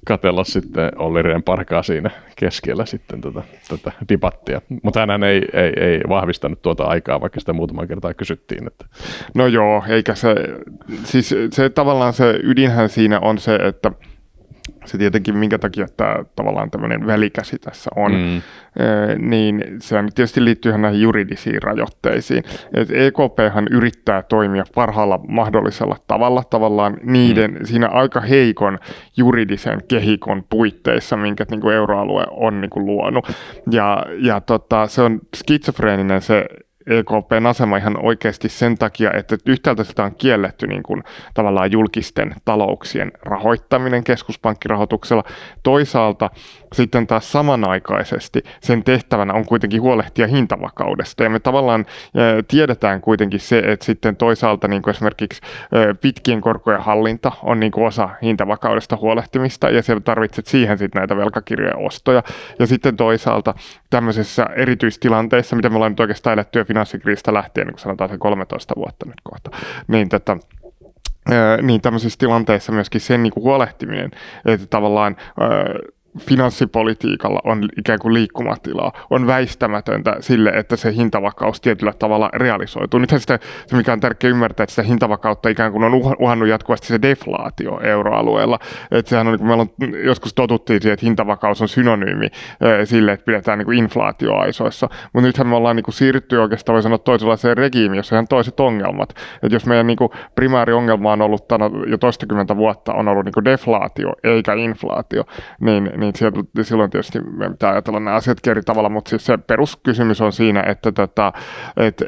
katella sitten Olli Rehn parkaa siinä keskellä sitten tätä, tätä debattia. Mutta hän ei, ei, ei, vahvistanut tuota aikaa, vaikka sitä muutaman kertaa kysyttiin. Että. No joo, eikä se, siis se tavallaan se ydinhän siinä on se, että se tietenkin, minkä takia tämä tavallaan tämmöinen välikäsi tässä on, mm. Niin se tietysti liittyy näihin juridisiin rajoitteisiin. Et EKPhan yrittää toimia parhaalla mahdollisella tavalla tavallaan niiden mm. siinä aika heikon juridisen kehikon puitteissa, minkä niin kuin euroalue on niin kuin luonut. Ja, ja tota, se on skitsofreeninen se EKPn asema ihan oikeasti sen takia, että yhtäältä sitä on kielletty niin kuin, tavallaan julkisten talouksien rahoittaminen keskuspankkirahoituksella. Toisaalta sitten taas samanaikaisesti sen tehtävänä on kuitenkin huolehtia hintavakaudesta. Ja me tavallaan tiedetään kuitenkin se, että sitten toisaalta niin kuin esimerkiksi pitkien korkojen hallinta on niin kuin osa hintavakaudesta huolehtimista ja se tarvitset siihen sitten näitä velkakirjojen ostoja. Ja sitten toisaalta tämmöisessä erityistilanteessa, mitä me ollaan nyt oikeastaan eletty finanssikriisistä lähtien, niin kuin sanotaan se 13 vuotta nyt kohta, niin tätä niin tämmöisissä tilanteissa myöskin sen niin kuin huolehtiminen, että tavallaan finanssipolitiikalla on ikään kuin liikkumatilaa, on väistämätöntä sille, että se hintavakaus tietyllä tavalla realisoituu. Nythän sitä, se mikä on tärkeää ymmärtää, että sitä hintavakautta ikään kuin on uhannut jatkuvasti se deflaatio euroalueella. Että sehän on, niin meillä on, joskus totuttiin siihen, että hintavakaus on synonyymi sille, että pidetään niin inflaatioaisoissa. Mutta nythän me ollaan niin kuin siirrytty oikeastaan, voi sanoa toisenlaiseen regiimiin, jossa on toiset ongelmat. Että jos meidän niin kuin primääriongelma ongelma on ollut tänä, jo toistakymmentä vuotta on ollut niin kuin deflaatio eikä inflaatio, niin, niin sieltä, silloin tietysti me pitää ajatella nämä asiat eri tavalla, mutta siis se peruskysymys on siinä, että, tota, että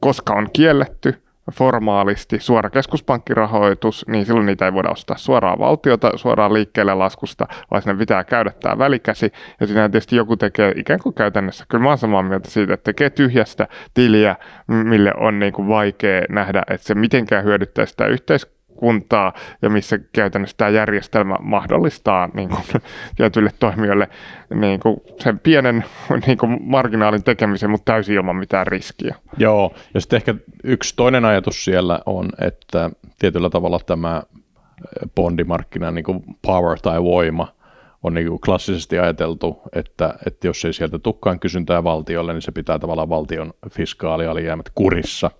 koska on kielletty formaalisti suora keskuspankkirahoitus, niin silloin niitä ei voida ostaa suoraan valtiota, suoraan liikkeelle laskusta, vaan sinne pitää käydä tämä välikäsi. Ja siinä tietysti joku tekee ikään kuin käytännössä, kyllä mä oon samaa mieltä siitä, että tekee tyhjästä tiliä, mille on niin kuin vaikea nähdä, että se mitenkään hyödyttää sitä yhteiskuntaa kuntaa ja missä käytännössä tämä järjestelmä mahdollistaa niin kuin, tietyille toimijoille niin kuin, sen pienen niin kuin, marginaalin tekemisen, mutta täysin ilman mitään riskiä. Joo, ja sitten ehkä yksi toinen ajatus siellä on, että tietyllä tavalla tämä bondimarkkinan niin kuin power tai voima on niin kuin klassisesti ajateltu, että, että jos ei sieltä tukkaan kysyntää valtiolle, niin se pitää tavallaan valtion fiskaalialijäämät kurissa.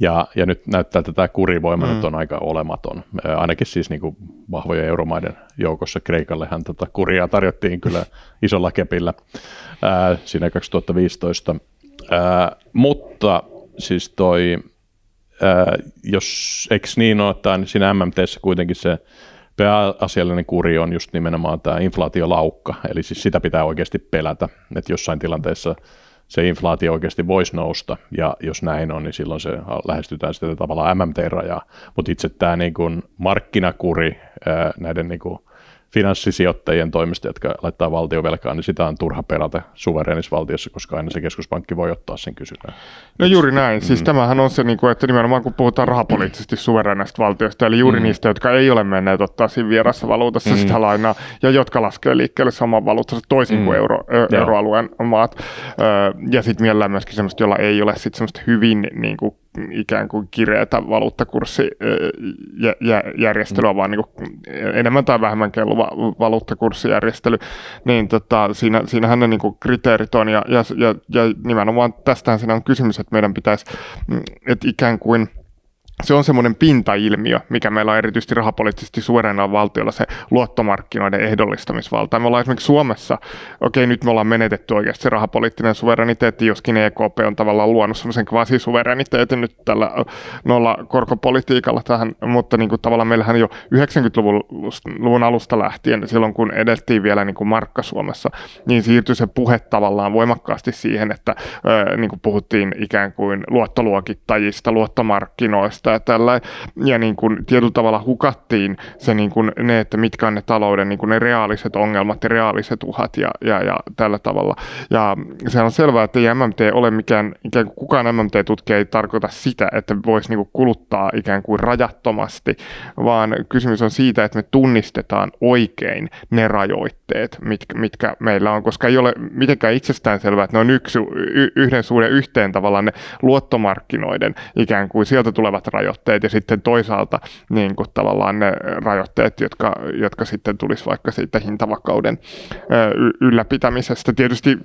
Ja, ja nyt näyttää, että tämä kurivoima mm. nyt on aika olematon. Ainakin siis niin kuin vahvojen euromaiden joukossa Kreikallehan tätä tota kuria tarjottiin kyllä isolla kepillä ää, siinä 2015. Ää, mutta siis toi, ää, jos eikö niin ole, että siinä MMTssä kuitenkin se pääasiallinen kuri on just nimenomaan tämä inflaatiolaukka, eli siis sitä pitää oikeasti pelätä, että jossain tilanteessa se inflaatio oikeasti voisi nousta, ja jos näin on, niin silloin se lähestytään sitten tavallaan MMT-rajaa, mutta itse tämä niin markkinakuri näiden niin kuin finanssisijoittajien toimesta, jotka laittaa valtiovelkaa, niin sitä on turha perata suvereenissa valtiossa, koska aina se keskuspankki voi ottaa sen kysynnän. No juuri näin. Siis mm. tämähän on se, niin kuin, että nimenomaan kun puhutaan rahapoliittisesti suvereenista valtiosta, eli juuri mm. niistä, jotka ei ole menneet ottaa siinä vierassa valuutassa mm. sitä lainaa, ja jotka laskee liikkeelle saman valuutassa toisin mm. kuin euro, ö, euroalueen maat. ja sitten mielellään myöskin semmoista, jolla ei ole sitten semmoista hyvin niin kuin, ikään kuin kireätä valuuttakurssijärjestelyä, mm. vaan niin kuin enemmän tai vähemmän kelluva valuuttakurssijärjestely, niin tota, siinä, siinähän ne niin kuin kriteerit on, ja, ja, ja, ja nimenomaan tästähän siinä on kysymys, että meidän pitäisi, mm, että ikään kuin – se on semmoinen pintailmiö, mikä meillä on erityisesti rahapoliittisesti suverenilla valtiolla, se luottomarkkinoiden ehdollistamisvalta. Me ollaan esimerkiksi Suomessa, okei nyt me ollaan menetetty oikeasti se rahapoliittinen suvereniteetti, joskin EKP on tavallaan luonut semmoisen kvasisuvereniteetin nyt tällä nolla korkopolitiikalla tähän, mutta niin kuin tavallaan meillähän jo 90-luvun alusta lähtien, silloin kun edeltiin vielä niin kuin markka Suomessa, niin siirtyi se puhe tavallaan voimakkaasti siihen, että niin kuin puhuttiin ikään kuin luottoluokittajista, luottomarkkinoista, ja tällä. Ja niin kuin tietyllä tavalla hukattiin se niin kuin ne, että mitkä on ne talouden niin kuin ne reaaliset ongelmat ja reaaliset uhat ja, ja, ja tällä tavalla. Ja se on selvää, että ei MMT ole mikään, ikään kuin kukaan MMT-tutkija ei tarkoita sitä, että voisi niin kuin kuluttaa ikään kuin rajattomasti, vaan kysymys on siitä, että me tunnistetaan oikein ne rajoitteet, mitkä, mitkä meillä on, koska ei ole mitenkään itsestään selvää, että ne on yksi, yhden suhde yhteen tavallaan ne luottomarkkinoiden ikään kuin sieltä tulevat rajoitteet ja sitten toisaalta niin kuin tavallaan ne rajoitteet, jotka, jotka sitten tulisi vaikka siitä hintavakauden ylläpitämisestä. Tietysti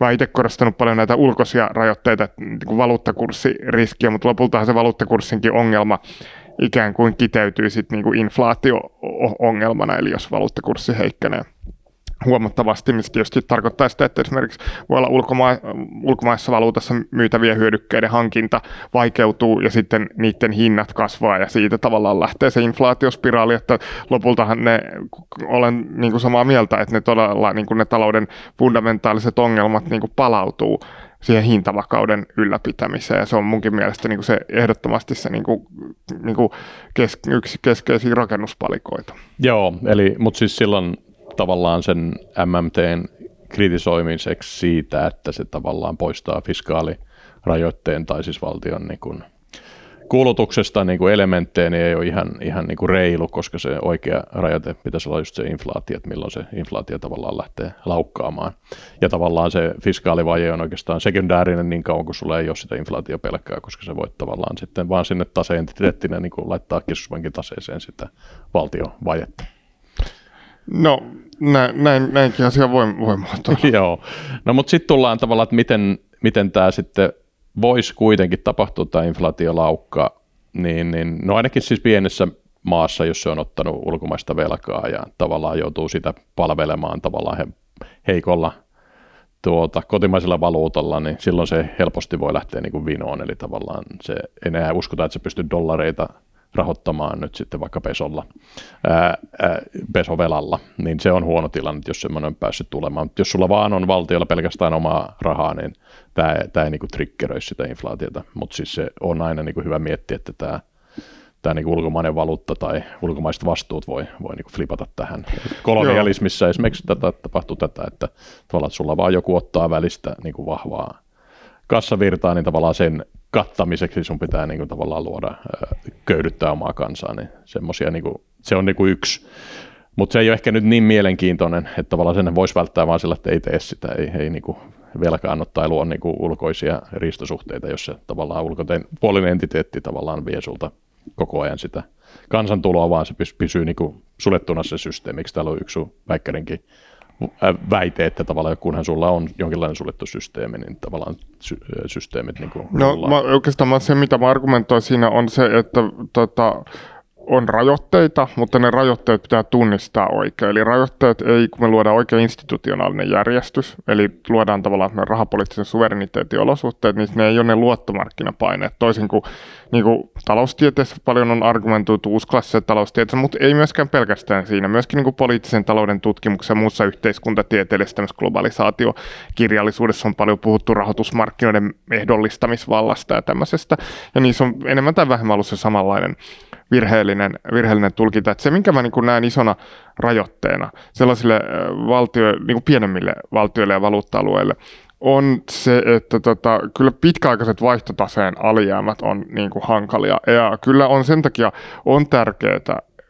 mä itse korostanut paljon näitä ulkoisia rajoitteita, niin kuin valuuttakurssiriskiä, mutta lopultahan se valuuttakurssinkin ongelma ikään kuin kiteytyy sitten niin kuin inflaatio-ongelmana, eli jos valuuttakurssi heikkenee huomattavasti, mistä tietysti tarkoittaa sitä, että esimerkiksi voi olla ulkoma- ulkomaissa valuutassa myytävien hyödykkeiden hankinta vaikeutuu ja sitten niiden hinnat kasvaa ja siitä tavallaan lähtee se inflaatiospiraali, että lopultahan ne, olen niin kuin samaa mieltä, että ne todella niin kuin ne talouden fundamentaaliset ongelmat niin kuin palautuu siihen hintavakauden ylläpitämiseen. Ja se on munkin mielestä niin kuin se ehdottomasti se niin kuin, niin kuin kes, yksi keskeisiä rakennuspalikoita. Joo, eli, mutta siis silloin tavallaan sen MMTn kritisoimiseksi siitä, että se tavallaan poistaa fiskaalirajoitteen tai siis valtion niin kuin kulutuksesta niin kuin elementtejä niin ei ole ihan, ihan niin kuin reilu, koska se oikea rajoite pitäisi olla just se inflaatio, että milloin se inflaatio tavallaan lähtee laukkaamaan. Ja tavallaan se fiskaalivaje on oikeastaan sekundäärinen niin kauan kuin sulla ei ole sitä inflaatiopelkkää, koska se voit tavallaan sitten vaan sinne taseentiteettinä niin kuin laittaa keskuspankin taseeseen sitä valtiovajetta. No näin, näin, näinkin asia voi, voi Joo, no mutta sitten tullaan tavallaan, että miten, miten tämä sitten voisi kuitenkin tapahtua tämä inflaatiolaukka, niin, niin no ainakin siis pienessä maassa, jos se on ottanut ulkomaista velkaa ja tavallaan joutuu sitä palvelemaan tavallaan he, heikolla tuota, kotimaisella valuutalla, niin silloin se helposti voi lähteä niin kuin vinoon, eli tavallaan se enää uskota, että se pystyy dollareita rahoittamaan nyt sitten vaikka pesolla, ää, ää, pesovelalla, niin se on huono tilanne, jos semmoinen on päässyt tulemaan. Mutta jos sulla vaan on valtiolla pelkästään omaa rahaa, niin tämä, tämä ei niinku triggeröi sitä inflaatiota, mutta siis se on aina niinku hyvä miettiä, että tämä tämä niin ulkomainen valuutta tai ulkomaiset vastuut voi, voi niin flipata tähän. Kolonialismissa esimerkiksi tätä, tapahtuu tätä, että tavallaan että sulla vaan joku ottaa välistä niin vahvaa kassavirtaa, niin tavallaan sen kattamiseksi sun pitää niin kuin, tavallaan luoda, köydyttää omaa kansaa, niin semmosia, niin kuin, se on niin kuin yksi. Mutta se ei ole ehkä nyt niin mielenkiintoinen, että tavallaan sen voisi välttää vaan sillä, että ei tee sitä, ei, ei niin kuin velkaannut tai luo niin kuin ulkoisia riistosuhteita, jos se tavallaan ulkopuolinen entiteetti tavallaan vie sulta koko ajan sitä kansantuloa, vaan se pysyy niin kuin suljettuna se systeemi. Eikö täällä on yksi väikkärinkin väite, että tavallaan kunhan sulla on jonkinlainen suljettu systeemi, niin tavallaan sy- systeemit niin kuin No mä, oikeastaan mä, se, mitä mä argumentoin siinä on se, että tota, on rajoitteita, mutta ne rajoitteet pitää tunnistaa oikein. Eli rajoitteet ei, kun me luodaan oikein institutionaalinen järjestys, eli luodaan tavallaan rahapoliittisen suvereniteetin olosuhteet, niin ne ei ole ne luottomarkkinapaineet, toisin kuin, niin kuin taloustieteessä paljon on argumentoitu uusklassisessa taloustieteessä, mutta ei myöskään pelkästään siinä. Myöskin niin kuin poliittisen talouden tutkimuksessa ja muussa yhteiskuntatieteellisessä globalisaatiokirjallisuudessa on paljon puhuttu rahoitusmarkkinoiden ehdollistamisvallasta ja tämmöisestä. Ja niissä on enemmän tai vähemmän ollut se samanlainen virheellinen, virheellinen tulkinta. Että se, minkä mä niin näen isona rajoitteena sellaisille valtio, niin kuin pienemmille valtioille ja valuutta-alueille, on se, että tota, kyllä pitkäaikaiset vaihtotaseen alijäämät on niin kuin hankalia. Ja kyllä on sen takia on tärkeää,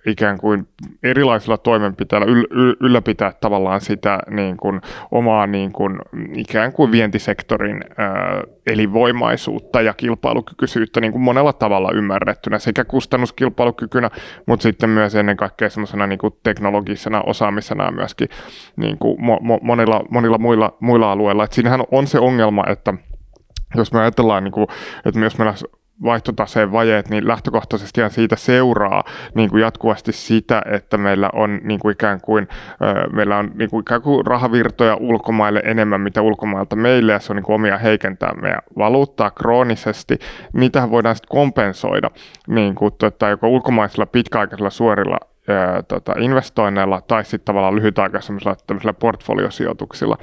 ikään kuin erilaisilla toimenpiteillä yl, yl, ylläpitää tavallaan sitä niin kuin, omaa niin kuin, ikään kuin vientisektorin ää, elinvoimaisuutta ja kilpailukykyisyyttä niin kuin monella tavalla ymmärrettynä sekä kustannuskilpailukykynä, mutta sitten myös ennen kaikkea semmoisena niin kuin teknologisena osaamisena myöskin niin kuin mo, mo, monilla, monilla muilla, muilla alueilla. Et siinähän on se ongelma, että jos me ajatellaan, niin kuin, että jos meillä vaihtotaseen vajeet, niin lähtökohtaisesti siitä seuraa niin kuin jatkuvasti sitä, että meillä on niin kuin ikään kuin, meillä on niin kuin ikään kuin rahavirtoja ulkomaille enemmän, mitä ulkomailta meille, ja se on niin kuin omia heikentää meidän valuuttaa kroonisesti. Niitähän voidaan sitten kompensoida niin kuin, tota, joko ulkomaisilla pitkäaikaisilla suorilla ää, tota, investoinneilla tai sitten tavallaan lyhytaikaisilla portfoliosijoituksilla.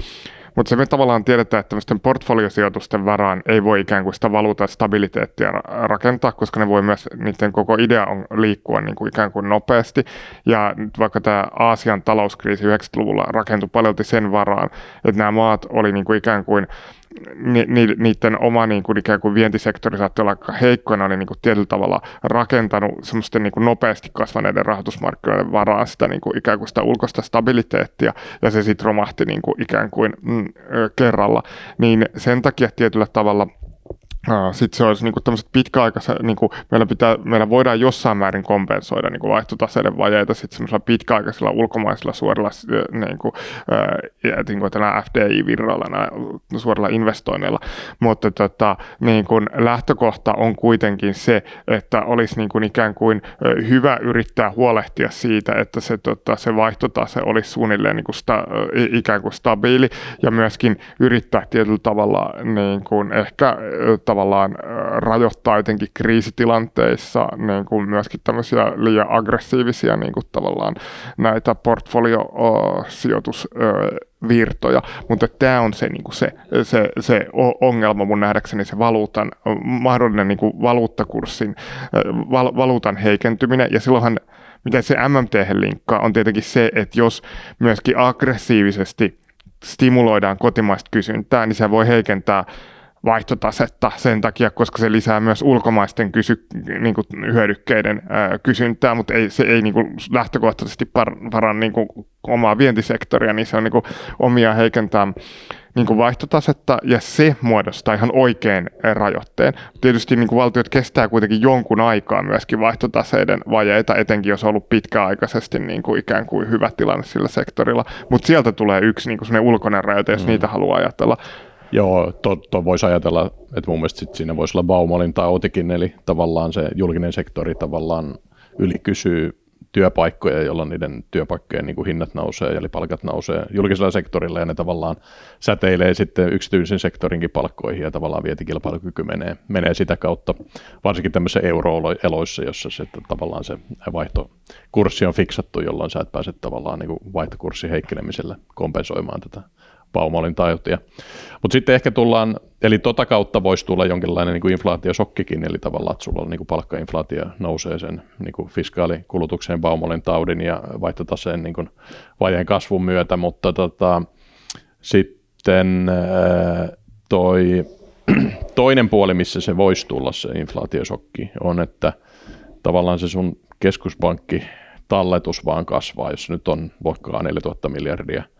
Mutta se me tavallaan tiedetään, että tämmöisten portfoliosijoitusten varaan ei voi ikään kuin sitä valuuta stabiliteettia rakentaa, koska ne voi myös, niiden koko idea on liikkua niin kuin ikään kuin nopeasti. Ja vaikka tämä Aasian talouskriisi 90-luvulla rakentui paljon sen varaan, että nämä maat oli niin kuin ikään kuin ni, ni, niiden oma niin kuin, ikään kuin vientisektori saattoi olla aika heikkoina, oli niin kuin, tietyllä tavalla rakentanut semmoisten niin nopeasti kasvaneiden rahoitusmarkkinoiden varaan sitä niin kuin, ikään kuin sitä ulkoista stabiliteettia, ja se sitten romahti niin kuin, ikään kuin mm, kerralla. Niin sen takia tietyllä tavalla – sitten se olisi niin kuin tämmöiset pitkäaikaiset, niin kuin meillä, pitää, meillä voidaan jossain määrin kompensoida niin kuin vaihtotaseiden vajeita sitten semmoisilla pitkäaikaisilla ulkomaisilla suorilla niin kuin, ää, niin kuin FDI-virroilla, suorilla investoinneilla, mutta tota, niin kuin lähtökohta on kuitenkin se, että olisi niin kuin ikään kuin hyvä yrittää huolehtia siitä, että se, tota, se vaihtotase olisi suunnilleen niin kuin sta, ikään kuin stabiili ja myöskin yrittää tietyllä tavalla niin kuin ehkä tavallaan rajoittaa jotenkin kriisitilanteissa niin kuin myöskin tämmöisiä liian aggressiivisia niin kuin tavallaan näitä portfoliosijoitusvirtoja, mutta tämä on se, niin kuin se, se, se ongelma mun nähdäkseni se valuutan, mahdollinen niin kuin valuuttakurssin, val, valuutan heikentyminen. Ja silloinhan miten se MMT linkkaa on tietenkin se, että jos myöskin aggressiivisesti stimuloidaan kotimaista kysyntää, niin se voi heikentää vaihtotasetta sen takia, koska se lisää myös ulkomaisten kysy, niin kuin hyödykkeiden ää, kysyntää, mutta ei, se ei niin kuin lähtökohtaisesti par, paran niin kuin omaa vientisektoria, niin se on niin kuin omia heikentää niin kuin vaihtotasetta ja se muodostaa ihan oikein rajoitteen. Tietysti niin kuin valtiot kestää kuitenkin jonkun aikaa myöskin vaihtotaseiden vajeita, etenkin jos on ollut pitkäaikaisesti niin kuin ikään kuin hyvä tilanne sillä sektorilla, mutta sieltä tulee yksi niin kuin ulkoinen rajoite, jos mm. niitä haluaa ajatella. Joo, to voisi ajatella, että mun mielestä sit siinä voisi olla Baumalin tai Otikin, eli tavallaan se julkinen sektori tavallaan yli kysyy työpaikkoja, jolloin niiden työpaikkojen niin kuin hinnat nousee, eli palkat nousee julkisella sektorilla, ja ne tavallaan säteilee sitten yksityisen sektorinkin palkkoihin, ja tavallaan vietikilpailukyky menee, menee sitä kautta, varsinkin tämmöisissä euroeloissa, jossa se, että tavallaan se vaihtokurssi on fiksattu, jolloin sä et pääse tavallaan niin kuin vaihtokurssin heikkenemisellä kompensoimaan tätä Baumolin tautia. Mutta sitten ehkä tullaan, eli tota kautta voisi tulla jonkinlainen niin kuin inflaatiosokkikin, eli tavallaan, että sulla on niin palkkainflaatio nousee sen niin kuin fiskaalikulutukseen Baumolin taudin ja vaihtotaseen niin kuin vajeen kasvun myötä, mutta tota, sitten toi toinen puoli, missä se voisi tulla se inflaatiosokki, on, että tavallaan se sun keskuspankki talletus vaan kasvaa, jos nyt on vaikka 4000 miljardia –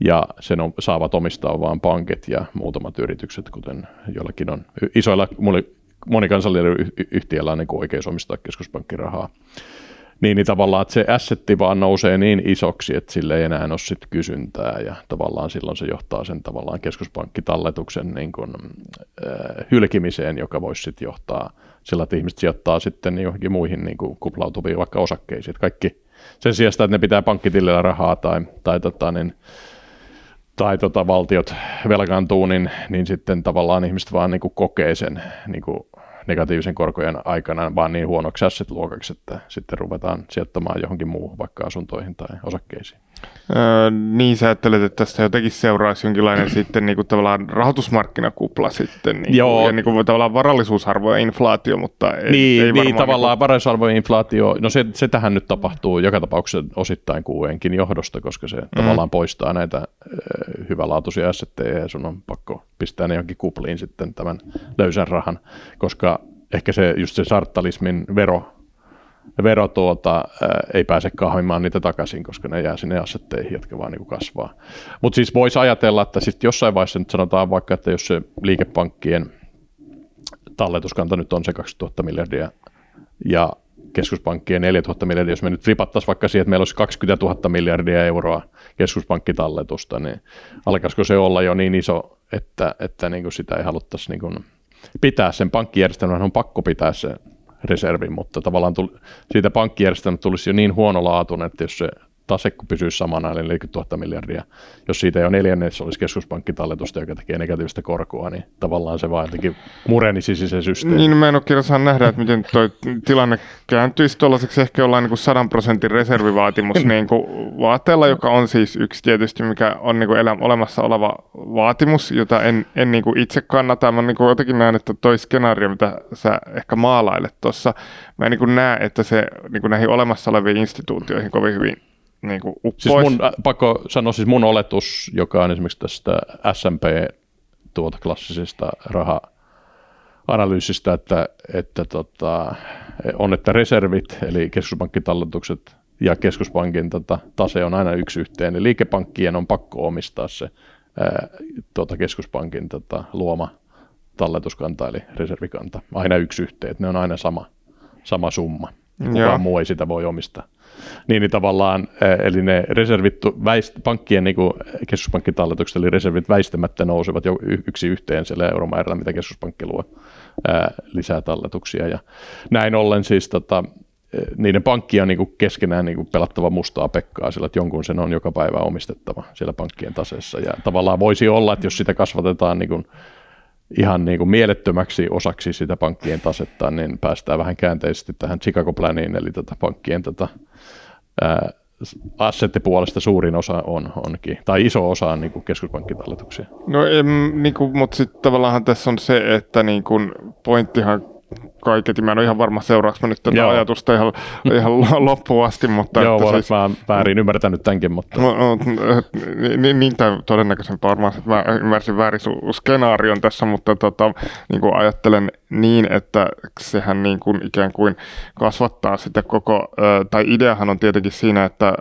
ja sen on, saavat omistaa vain pankit ja muutamat yritykset, kuten joillakin on isoilla monikansallisilla yhtiöillä on niin oikeus omistaa keskuspankkirahaa. Niin, niin tavallaan, että se assetti vaan nousee niin isoksi, että sille ei enää ole sit kysyntää ja tavallaan silloin se johtaa sen tavallaan keskuspankkitalletuksen niin kuin, äh, hylkimiseen, joka voisi sitten johtaa sillä, että ihmiset sijoittaa sitten johonkin muihin niin kuin kuplautuviin vaikka osakkeisiin. Kaikki sen sijaan, että ne pitää pankkitilillä rahaa tai, tai tota, niin, tai tota, valtiot velkaantuu, niin, niin sitten tavallaan ihmiset vaan niin kuin kokee sen niin kuin negatiivisen korkojen aikana vaan niin huonoksi asset-luokaksi, että sitten ruvetaan sijoittamaan johonkin muuhun, vaikka asuntoihin tai osakkeisiin. Öö, niin sä ajattelet, että tästä jotenkin seuraisi jonkinlainen sitten niin kuin tavallaan rahoitusmarkkinakupla sitten, niin Joo. ja niin kuin tavallaan varallisuusarvo ja inflaatio, mutta ei, niin, ei niin tavallaan niin varallisuusarvojen inflaatio, no se, se tähän nyt tapahtuu joka tapauksessa osittain kuuenkin johdosta, koska se mm. tavallaan poistaa näitä äh, hyvälaatuisia assetteja ja sun on pakko pistää ne johonkin kupliin sitten tämän löysän rahan, koska ehkä se just se sartalismin vero vero tuota, ei pääse kahvimaan niitä takaisin, koska ne jää sinne assetteihin, jotka vaan niin kasvaa. Mutta siis voisi ajatella, että sitten jossain vaiheessa nyt sanotaan vaikka, että jos se liikepankkien talletuskanta nyt on se 2000 miljardia ja keskuspankkien 4000 miljardia, jos me nyt ripattaisiin vaikka siihen, että meillä olisi 20 000 miljardia euroa keskuspankkitalletusta, niin alkaisiko se olla jo niin iso, että, että niin kuin sitä ei haluttaisi niin kuin pitää sen pankkijärjestelmän, on pakko pitää se reservin, mutta tavallaan tuli, siitä pankkijärjestelmästä tulisi jo niin huonolaatuinen, että jos se tase kun pysyisi samana, eli 40 000 miljardia, jos siitä jo neljännes olisi keskuspankkitalletusta, joka tekee negatiivista korkoa, niin tavallaan se vaan jotenkin murenisi se systeemi. Niin, mä en ole kirjassa nähdä, että miten tuo tilanne kääntyisi tuollaiseksi ehkä jollain niin kuin 100 prosentin reservivaatimus niin kuin vaatteella, joka on siis yksi tietysti, mikä on niin kuin elä, olemassa oleva vaatimus, jota en, en niin kuin itse kannata. Mä niin kuin jotenkin näen, että toi skenaario, mitä sä ehkä maalailet tuossa, mä en niin kuin näe, että se niin kuin näihin olemassa oleviin instituutioihin kovin hyvin niin kuin Siis mun, äh, pakko sanoa, siis mun oletus, joka on esimerkiksi tästä S&P tuota klassisesta raha analyysistä, että, että tota, on, että reservit, eli keskuspankkitalletukset ja keskuspankin tota, tase on aina yksi yhteen, niin liikepankkien on pakko omistaa se ää, tuota, keskuspankin tota, luoma talletuskanta, eli reservikanta, aina yksi yhteen, että ne on aina sama, sama summa. Kukaan Joo. muu ei sitä voi omistaa. Niin, niin tavallaan, eli ne reservit, väist, pankkien niin kuin keskuspankkitalletukset, eli reservit väistämättä nousevat jo yksi yhteen sillä euromäärällä, mitä keskuspankki luo ää, lisää talletuksia. Ja näin ollen siis tota, niiden pankkia on niin kuin keskenään niin kuin pelattava mustaa pekkaa, sillä että jonkun sen on joka päivä omistettava siellä pankkien taseessa. Ja tavallaan voisi olla, että jos sitä kasvatetaan niin kuin ihan niin kuin mielettömäksi osaksi sitä pankkien tasetta, niin päästään vähän käänteisesti tähän Chicago Planiin, eli tätä pankkien tätä, ää, assettipuolesta suurin osa on, onkin, tai iso osa on niin kuin keskuspankkitalletuksia. No, em, niin kuin, mutta sitten tavallaan tässä on se, että niin kuin, pointtihan kaiketi. Mä en ole ihan varma seuraavaksi nyt tätä Joo. ajatusta ihan, ihan loppuun asti. Mutta Joo, että siis, mä väärin ymmärtänyt tämänkin, mutta... No, no, niin, niin tai todennäköisen varmaan, että mä ymmärsin väärin sun skenaarion tässä, mutta tota, niin kuin ajattelen niin, että sehän niin kuin ikään kuin kasvattaa sitä koko, tai ideahan on tietenkin siinä, että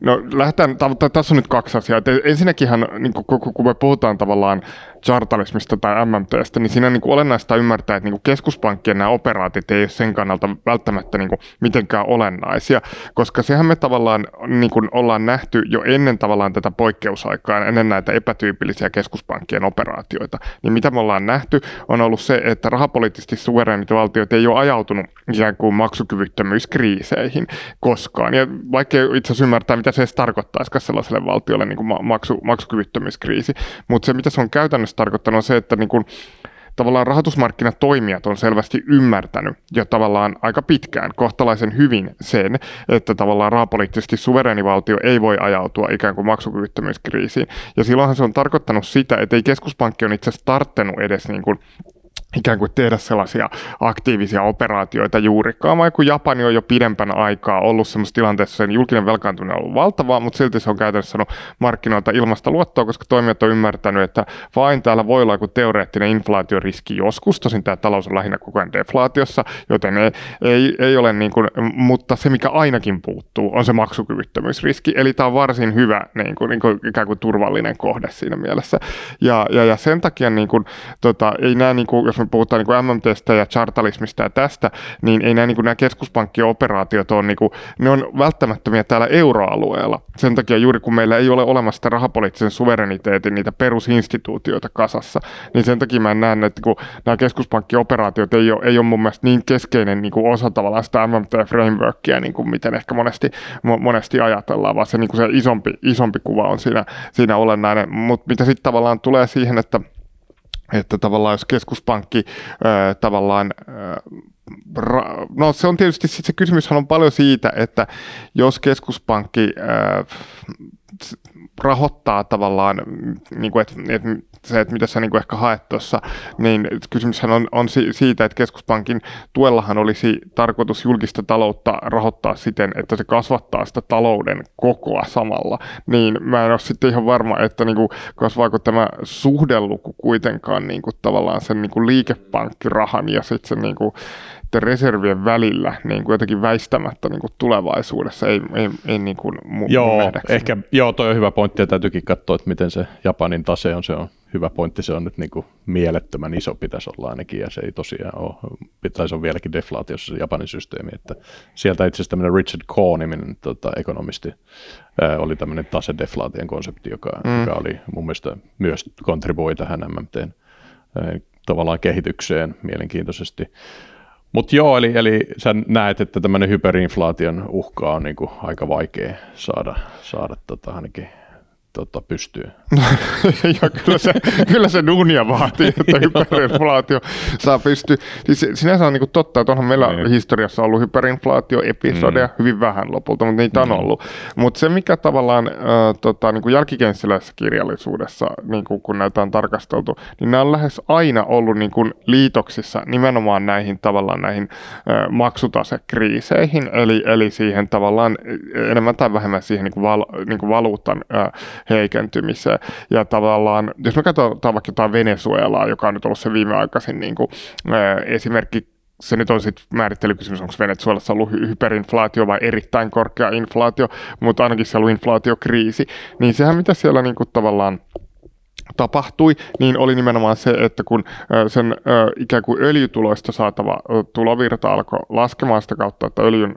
No lähdetään, tässä on nyt kaksi asiaa. Ensinnäkin, niin kun, kun me puhutaan tavallaan chartalismista tai MMTstä, niin siinä niin kuin olennaista ymmärtää, että niin kuin keskuspankkien nämä operaatit ei ole sen kannalta välttämättä niin kuin mitenkään olennaisia, koska sehän me tavallaan niin kuin ollaan nähty jo ennen tavallaan tätä poikkeusaikaa, ennen näitä epätyypillisiä keskuspankkien operaatioita. Niin mitä me ollaan nähty, on ollut se, että rahapoliittisesti suvereenit valtiot ei ole ajautunut ikään kuin maksukyvyttömyyskriiseihin koskaan. Ja vaikka itse asiassa ymmärtää, mitä se edes tarkoittaisi sellaiselle valtiolle niin kuin maksu, maksukyvyttömyyskriisi, mutta se mitä se on käytännössä käytännössä tarkoittanut on se, että niin kuin, tavallaan rahoitusmarkkinatoimijat on selvästi ymmärtänyt jo tavallaan aika pitkään kohtalaisen hyvin sen, että tavallaan rahapoliittisesti suverenivaltio ei voi ajautua ikään kuin maksukyvyttömyyskriisiin. Ja silloinhan se on tarkoittanut sitä, että ei keskuspankki ole itse asiassa tarttenut edes niin kuin ikään kuin tehdä sellaisia aktiivisia operaatioita juurikaan, vaan kun Japani on jo pidempän aikaa ollut sellaisessa tilanteessa, sen julkinen velkaantuminen on ollut valtavaa, mutta silti se on käytännössä saanut markkinoilta ilmasta luottoa, koska toimijat on ymmärtänyt, että vain täällä voi olla joku teoreettinen inflaatioriski. Joskus, tosin tämä talous on lähinnä koko ajan deflaatiossa, joten ei, ei, ei ole niin kuin, mutta se mikä ainakin puuttuu on se maksukyvyttömyysriski, eli tämä on varsin hyvä niin kuin, niin kuin, ikään kuin turvallinen kohde siinä mielessä. Ja, ja, ja sen takia niin kuin, tota, ei nämä, niin kuin, jos me puhutaan niin MMTstä ja chartalismista ja tästä, niin ei nämä, niin kuin nämä keskuspankkien operaatiot ole, niin kuin, ne on välttämättömiä täällä euroalueella. Sen takia juuri kun meillä ei ole olemassa sitä rahapoliittisen suvereniteetin niitä perusinstituutioita kasassa, niin sen takia mä näen, että kun nämä keskuspankkioperaatiot ei ole, ei ole mun mielestä niin keskeinen niin kuin osa tavallaan sitä MMT-frameworkia, niin kuin miten ehkä monesti, monesti ajatellaan, vaan se, niin kuin se isompi, isompi kuva on siinä, siinä olennainen. Mutta mitä sitten tavallaan tulee siihen, että että tavallaan jos keskuspankki tavallaan, no se on tietysti se kysymys on paljon siitä, että jos keskuspankki rahoittaa tavallaan, niin kuin, että, että se, että mitä sä niin kuin ehkä haet tuossa, niin kysymyshän on, on siitä, että keskuspankin tuellahan olisi tarkoitus julkista taloutta rahoittaa siten, että se kasvattaa sitä talouden kokoa samalla. Niin mä en ole sitten ihan varma, että niin kuin kasvaako tämä suhdeluku kuitenkaan niin kuin tavallaan sen niin kuin liikepankkirahan ja sitten sen niin kuin niiden reservien välillä niin kuin jotenkin väistämättä niin kuin tulevaisuudessa, ei, ei, ei niin kuin mu- joo, ehkä, joo, toi on hyvä pointti ja täytyykin katsoa, että miten se Japanin tase on, se on hyvä pointti, se on nyt niin kuin mielettömän iso pitäisi olla ainakin, ja se ei tosiaan ole, pitäisi olla vieläkin deflaatiossa se Japanin systeemi, että sieltä itse asiassa tämmöinen Richard Cohn-niminen tota, ekonomisti ää, oli tämmöinen tasedeflaation konsepti, joka, mm. joka oli mun mielestä myös kontribuoi tähän MMTn ää, tavallaan kehitykseen mielenkiintoisesti. Mutta joo, eli, eli sä näet, että tämmöinen hyperinflaation uhka on niinku aika vaikea saada, saada tota, ainakin tota, pystyy. ja kyllä se, kyllä se duunia vaatii, että hyperinflaatio saa pystyä. Siis sinänsä on niin kuin totta, että onhan meillä niin. historiassa ollut hyperinflaatioepisodeja mm. hyvin vähän lopulta, mutta niitä mm. on ollut. Mutta se, mikä tavallaan äh, tota, niin kuin jälkikenssiläisessä kirjallisuudessa, niin kuin, kun näitä on tarkasteltu, niin nämä on lähes aina ollut niin kuin liitoksissa nimenomaan näihin tavallaan näihin äh, maksutasekriiseihin, eli, eli siihen tavallaan enemmän tai vähemmän siihen niin kuin val, niin kuin valuutan äh, heikentymiseen. Ja tavallaan, jos me katsotaan vaikka jotain Venezuelaa, joka on nyt ollut se viimeaikaisin niin kuin, esimerkki se nyt on sitten määrittelykysymys, onko Venezuelassa ollut hyperinflaatio vai erittäin korkea inflaatio, mutta ainakin se on ollut inflaatiokriisi, niin sehän mitä siellä niin kuin tavallaan tapahtui, niin oli nimenomaan se, että kun sen ikään kuin öljytuloista saatava tulovirta alkoi laskemaan sitä kautta, että öljyn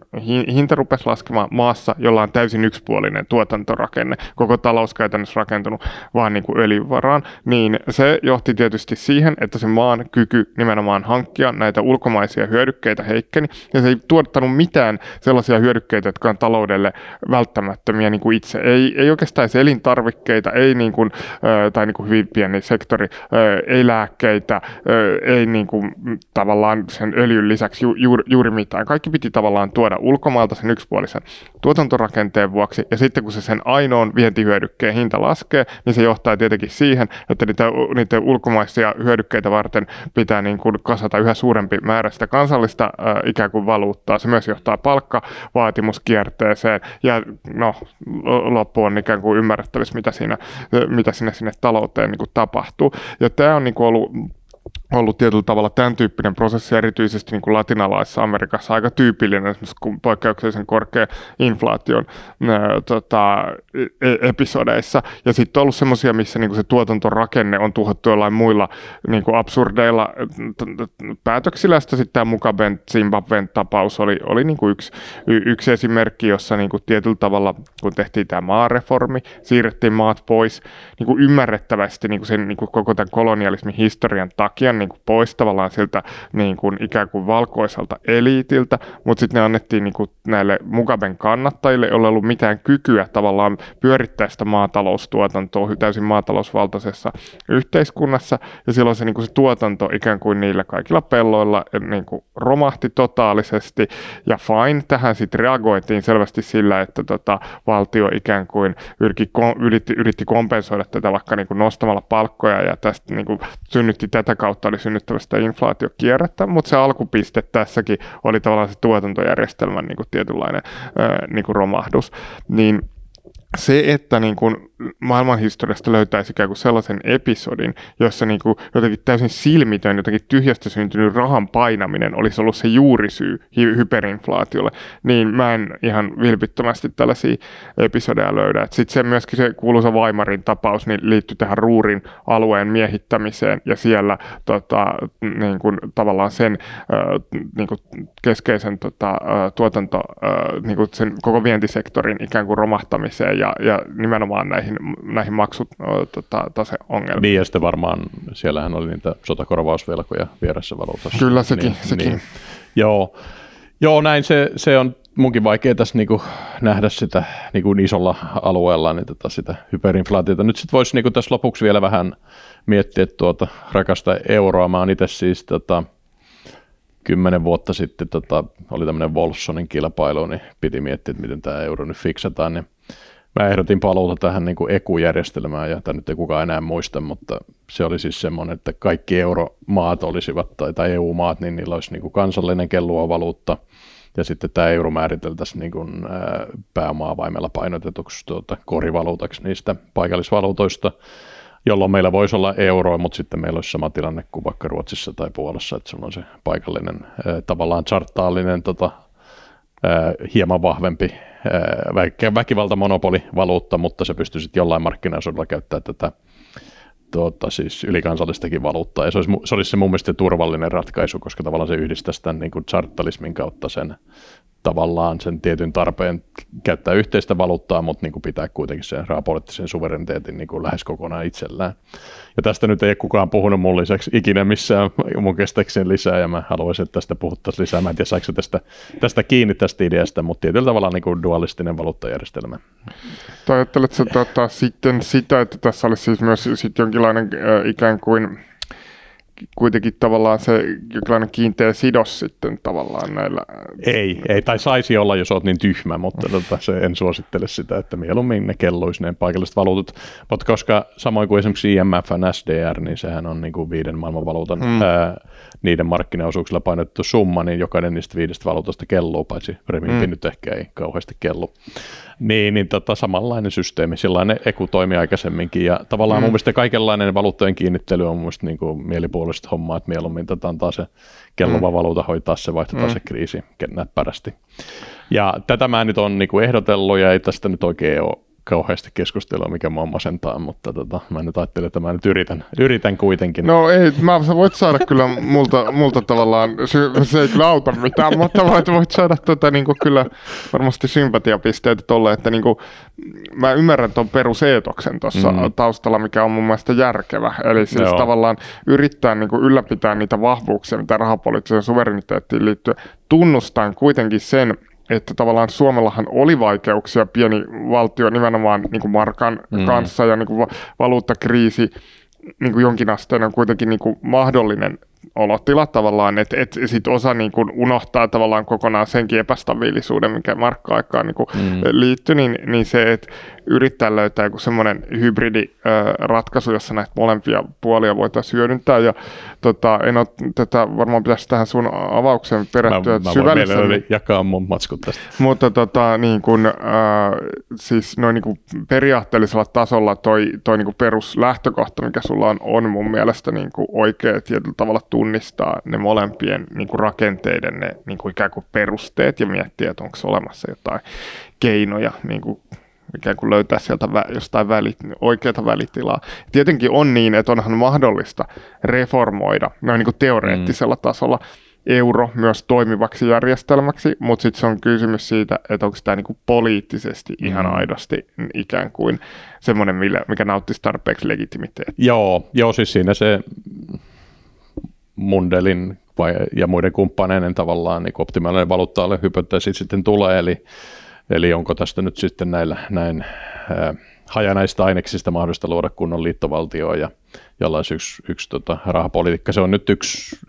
hinta rupesi laskemaan maassa, jolla on täysin yksipuolinen tuotantorakenne, koko talous käytännössä rakentunut vaan niin kuin öljyn varaan, niin se johti tietysti siihen, että se maan kyky nimenomaan hankkia näitä ulkomaisia hyödykkeitä heikkeni, ja se ei tuottanut mitään sellaisia hyödykkeitä, jotka on taloudelle välttämättömiä niin kuin itse. Ei, ei oikeastaan elintarvikkeita, ei niin kuin, tai niin kuin hyvin pieni sektori, ei lääkkeitä, ei niin kuin, tavallaan sen öljyn lisäksi ju, juuri, juuri mitään. Kaikki piti tavallaan tuoda ulkomailta sen yksipuolisen tuotantorakenteen vuoksi, ja sitten kun se sen ainoan vientihyödykkeen hinta laskee, niin se johtaa tietenkin siihen, että niitä, niitä ulkomaisia hyödykkeitä varten pitää niin kuin kasata yhä suurempi määrä sitä kansallista ikään kuin valuuttaa. Se myös johtaa palkkavaatimuskierteeseen, ja no, loppu on ikään kuin ymmärrettävissä, mitä siinä, mitä sinne, sinne talouteen talouteen niin kuin tapahtuu. Ja tämä on niin kuin ollut ollut tietyllä tavalla tämän tyyppinen prosessi erityisesti niin kuin latinalaisessa Amerikassa aika tyypillinen kun poikkeuksellisen korkean inflaation ää, tota, e- episodeissa. Ja sitten on ollut semmoisia, missä niin kuin se tuotantorakenne on tuhottu jollain muilla niin kuin absurdeilla päätöksillä. Sitten tämä Mugaben Zimbabwen tapaus oli, oli niin kuin yksi, yksi esimerkki, jossa niin kuin tietyllä tavalla, kun tehtiin tämä maareformi, siirrettiin maat pois niin kuin ymmärrettävästi niin kuin sen niin kuin koko tämän kolonialismin historian takia, niin kuin pois tavallaan siltä niin kuin ikään kuin valkoiselta eliitiltä, mutta sitten ne annettiin niin kuin näille Mugaben kannattajille, joilla ei ollut mitään kykyä tavallaan pyörittää sitä maataloustuotantoa täysin maatalousvaltaisessa yhteiskunnassa, ja silloin se, niin kuin se tuotanto ikään kuin niillä kaikilla pelloilla niin kuin romahti totaalisesti, ja fine, tähän sitten reagoitiin selvästi sillä, että tota, valtio ikään kuin yritti, yritti kompensoida tätä vaikka niin kuin nostamalla palkkoja, ja tästä niin kuin synnytti tätä kautta oli synnyttävä sitä inflaatiokierrettä, mutta se alkupiste tässäkin oli tavallaan se tuotantojärjestelmän niin kuin tietynlainen ää, niin kuin romahdus. Niin se, että niin kuin maailmanhistoriasta löytäisi ikään kuin sellaisen episodin, jossa niin kuin jotenkin täysin silmitön, jotenkin tyhjästä syntynyt rahan painaminen olisi ollut se juurisyy hy- hyperinflaatiolle, niin mä en ihan vilpittömästi tällaisia episodeja löydä. Sitten se myöskin se kuuluisa Weimarin tapaus niin liittyy tähän Ruurin alueen miehittämiseen ja siellä tota, niin kuin, tavallaan sen äh, niin kuin keskeisen tota, äh, tuotanto, äh, niin kuin sen koko vientisektorin ikään kuin romahtamiseen ja, ja nimenomaan näihin, näihin maksut tota, taseongelmiin. Niin ja sitten varmaan siellähän oli niitä sotakorvausvelkoja vieressä valuutassa. Kyllä sekin. Niin, sekin. Niin. Joo. Joo, näin se, se on munkin vaikea tässä niinku nähdä sitä niinku isolla alueella niin tota sitä hyperinflaatiota. Nyt sitten voisi niinku tässä lopuksi vielä vähän miettiä tuota rakasta euroa. Mä oon itse siis tota, kymmenen vuotta sitten tota, oli tämmöinen Wolfsonin kilpailu, niin piti miettiä, että miten tämä euro nyt fiksataan. Niin mä ehdotin paluuta tähän niin EKU-järjestelmään, ja tämä nyt ei kukaan enää muista, mutta se oli siis semmoinen, että kaikki euromaat olisivat, tai, tai EU-maat, niin niillä olisi niin kuin kansallinen kellua valuutta, ja sitten tämä euro määriteltäisiin niin kuin, ää, pääomaavaimella painotetuksi tuota, korivaluutaksi niistä paikallisvaluutoista, jolloin meillä voisi olla euro, mutta sitten meillä olisi sama tilanne kuin vaikka Ruotsissa tai Puolassa, että sulla on se paikallinen ää, tavallaan chartaallinen tota, ää, hieman vahvempi ää, väkivaltamonopolivaluutta, mutta se pystyy sitten jollain markkinaosuudella käyttämään tätä tuota, siis ylikansallistakin valuuttaa. Ja se olisi, se olisi se mun mielestä turvallinen ratkaisu, koska tavallaan se yhdistäisi tämän niin kuin chartalismin kautta sen tavallaan sen tietyn tarpeen käyttää yhteistä valuuttaa, mutta niin kuin pitää kuitenkin sen rahapoliittisen suvereniteetin niin kuin lähes kokonaan itsellään. Ja tästä nyt ei ole kukaan puhunut mun lisäksi ikinä missään mun kestäkseen lisää, ja mä haluaisin, että tästä puhuttaisiin lisää. Mä en tiedä, saiko tästä, tästä kiinni tästä ideasta, mutta tietyllä tavalla niin kuin dualistinen valuuttajärjestelmä. Ajatteletko tota, sitten sitä, että tässä olisi siis myös sit jonkinlainen äh, ikään kuin kuitenkin tavallaan se jonkinlainen kiinteä sidos sitten tavallaan näillä. Ei, ei tai saisi olla, jos olet niin tyhmä, mutta tota, se en suosittele sitä, että mieluummin ne kelluisi ne paikalliset valuutat. Mutta koska samoin kuin esimerkiksi IMF ja SDR, niin sehän on niin kuin viiden maailman valuutan hmm. ää, niiden markkinaosuuksilla painotettu summa, niin jokainen niistä viidestä valuutasta kelluu, paitsi remimpi hmm. nyt ehkä ei kauheasti kellu. Niin, niin tota, samanlainen systeemi, sellainen eku toimi aikaisemminkin, ja tavallaan mm. mun mielestä kaikenlainen valuuttojen kiinnittely on mun mielestä niin kuin mielipuolista hommaa, että mieluummin tota, antaa se kellova mm. valuuta hoitaa se, vaihtotaan mm. se kriisi näppärästi. Ja tätä mä nyt on niin kuin ehdotellut, ja ei tästä nyt oikein ole kauheasti keskustelua, mikä mua masentaa, mutta tota, mä nyt ajattelin, että mä nyt yritän, yritän kuitenkin. No ei, mä, sä voit saada kyllä multa, multa tavallaan, se ei kyllä auta mitään, mutta voit, voit saada tota, niin kuin kyllä varmasti sympatiapisteitä tolle, että niin kuin, mä ymmärrän tuon peruseetoksen tuossa mm. taustalla, mikä on mun mielestä järkevä. Eli siis Joo. tavallaan yrittää niin kuin ylläpitää niitä vahvuuksia, mitä rahapoliittiseen suvereniteettiin liittyy, tunnustan kuitenkin sen, että tavallaan Suomellahan oli vaikeuksia pieni valtio nimenomaan niin kuin markan mm. kanssa ja niin kuin valuuttakriisi niin kuin jonkinasteinen on kuitenkin niin kuin mahdollinen olotila tavallaan, että et sit osa niin kuin unohtaa tavallaan kokonaan senkin epästabiilisuuden, mikä markka-aikaan niin mm. liittyy, niin, niin se, että yrittää löytää joku semmoinen hybridiratkaisu, jossa näitä molempia puolia voitaisiin hyödyntää. Ja tota, en ole tätä, varmaan pitäisi tähän sun avaukseen perehtyä mä, syvällisemmin. Mä jakaa mun matskut tästä. Mutta tota, niin kun, äh, siis noin niin periaatteellisella tasolla toi, toi niin kuin peruslähtökohta, mikä sulla on, on mun mielestä niin oikea tietyllä tavalla tunnistaa ne molempien niin kuin rakenteiden ne niin kuin ikään kuin perusteet ja miettiä, että onko olemassa jotain keinoja niin kuin ikään kuin löytää sieltä vä- jostain välit, oikeata välitilaa. Tietenkin on niin, että onhan mahdollista reformoida noin niin kuin teoreettisella mm. tasolla euro myös toimivaksi järjestelmäksi, mutta sitten se on kysymys siitä, että onko tämä niinku poliittisesti mm. ihan aidosti ikään kuin semmoinen, mikä nauttisi tarpeeksi legitimiteettiä. Joo, joo, siis siinä se Mundelin vai, ja muiden kumppaneiden tavallaan niin optimaalinen valuutta hypoteesi sitten tulee, eli Eli onko tästä nyt sitten näillä näin ää, hajanaista aineksista mahdollista luoda kunnon liittovaltioa ja jolla olisi yksi, yksi tota, rahapolitiikka. Se on nyt yksi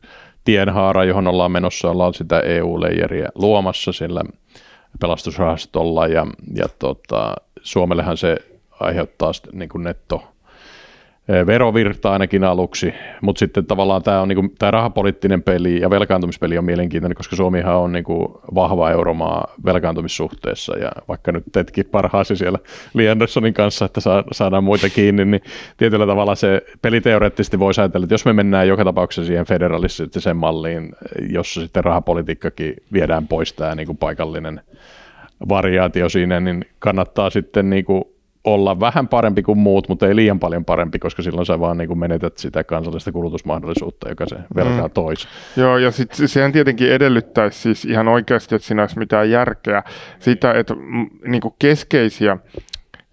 tienhaara, johon ollaan menossa, ollaan sitä EU-leijeriä luomassa sillä pelastusrahastolla ja, ja tota, Suomellehan se aiheuttaa niin kuin netto verovirta ainakin aluksi, mutta sitten tavallaan tämä on niinku, tämä rahapoliittinen peli ja velkaantumispeli on mielenkiintoinen, koska Suomihan on niinku vahva euromaa velkaantumissuhteessa ja vaikka nyt teetkin parhaasi siellä Lee Andersonin kanssa, että saadaan muita kiinni, niin tietyllä tavalla se peliteoreettisesti voisi ajatella, että jos me mennään joka tapauksessa siihen federalistiseen malliin, jossa sitten rahapolitiikkakin viedään pois tämä niinku paikallinen variaatio siinä, niin kannattaa sitten niinku olla vähän parempi kuin muut, mutta ei liian paljon parempi, koska silloin sä vaan niin kuin menetät sitä kansallista kulutusmahdollisuutta, joka se velkaa mm. toisi. Joo, ja sitten sehän tietenkin edellyttäisi siis ihan oikeasti, että siinä olisi mitään järkeä sitä, että niin kuin keskeisiä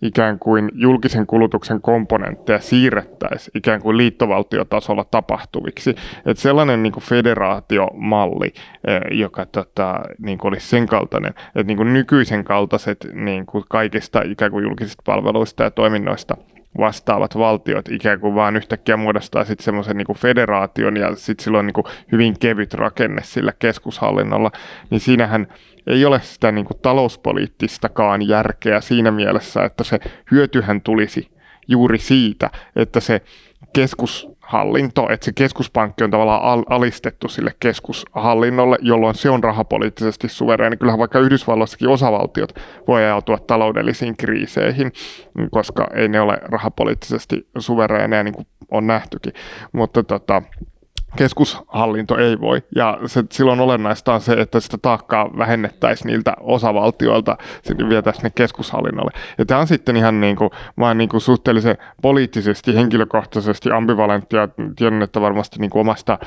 ikään kuin julkisen kulutuksen komponentteja siirrettäisiin ikään kuin liittovaltiotasolla tapahtuviksi. Että sellainen niin kuin federaatiomalli, eh, joka tota, niin kuin olisi sen kaltainen, että niin kuin nykyisen kaltaiset niin kuin kaikista ikään kuin julkisista palveluista ja toiminnoista vastaavat valtiot ikään kuin vaan yhtäkkiä muodostaa sitten semmoisen niin federaation ja sitten sillä on niin kuin hyvin kevyt rakenne sillä keskushallinnolla, niin siinähän ei ole sitä niin kuin talouspoliittistakaan järkeä siinä mielessä, että se hyötyhän tulisi juuri siitä, että se keskushallinto, että se keskuspankki on tavallaan alistettu sille keskushallinnolle, jolloin se on rahapoliittisesti suvereeni. Kyllähän vaikka Yhdysvalloissakin osavaltiot voi ajautua taloudellisiin kriiseihin, koska ei ne ole rahapoliittisesti suvereeneja, niin kuin on nähtykin. Mutta tota, keskushallinto ei voi. Ja se, silloin olennaista on se, että sitä taakkaa vähennettäisiin niiltä osavaltioilta, sitten vietäisiin ne keskushallinnolle. Ja tämä on sitten ihan niin kuin, vaan niin kuin suhteellisen poliittisesti, henkilökohtaisesti ambivalenttia. Tiedän, että varmasti niin kuin omasta,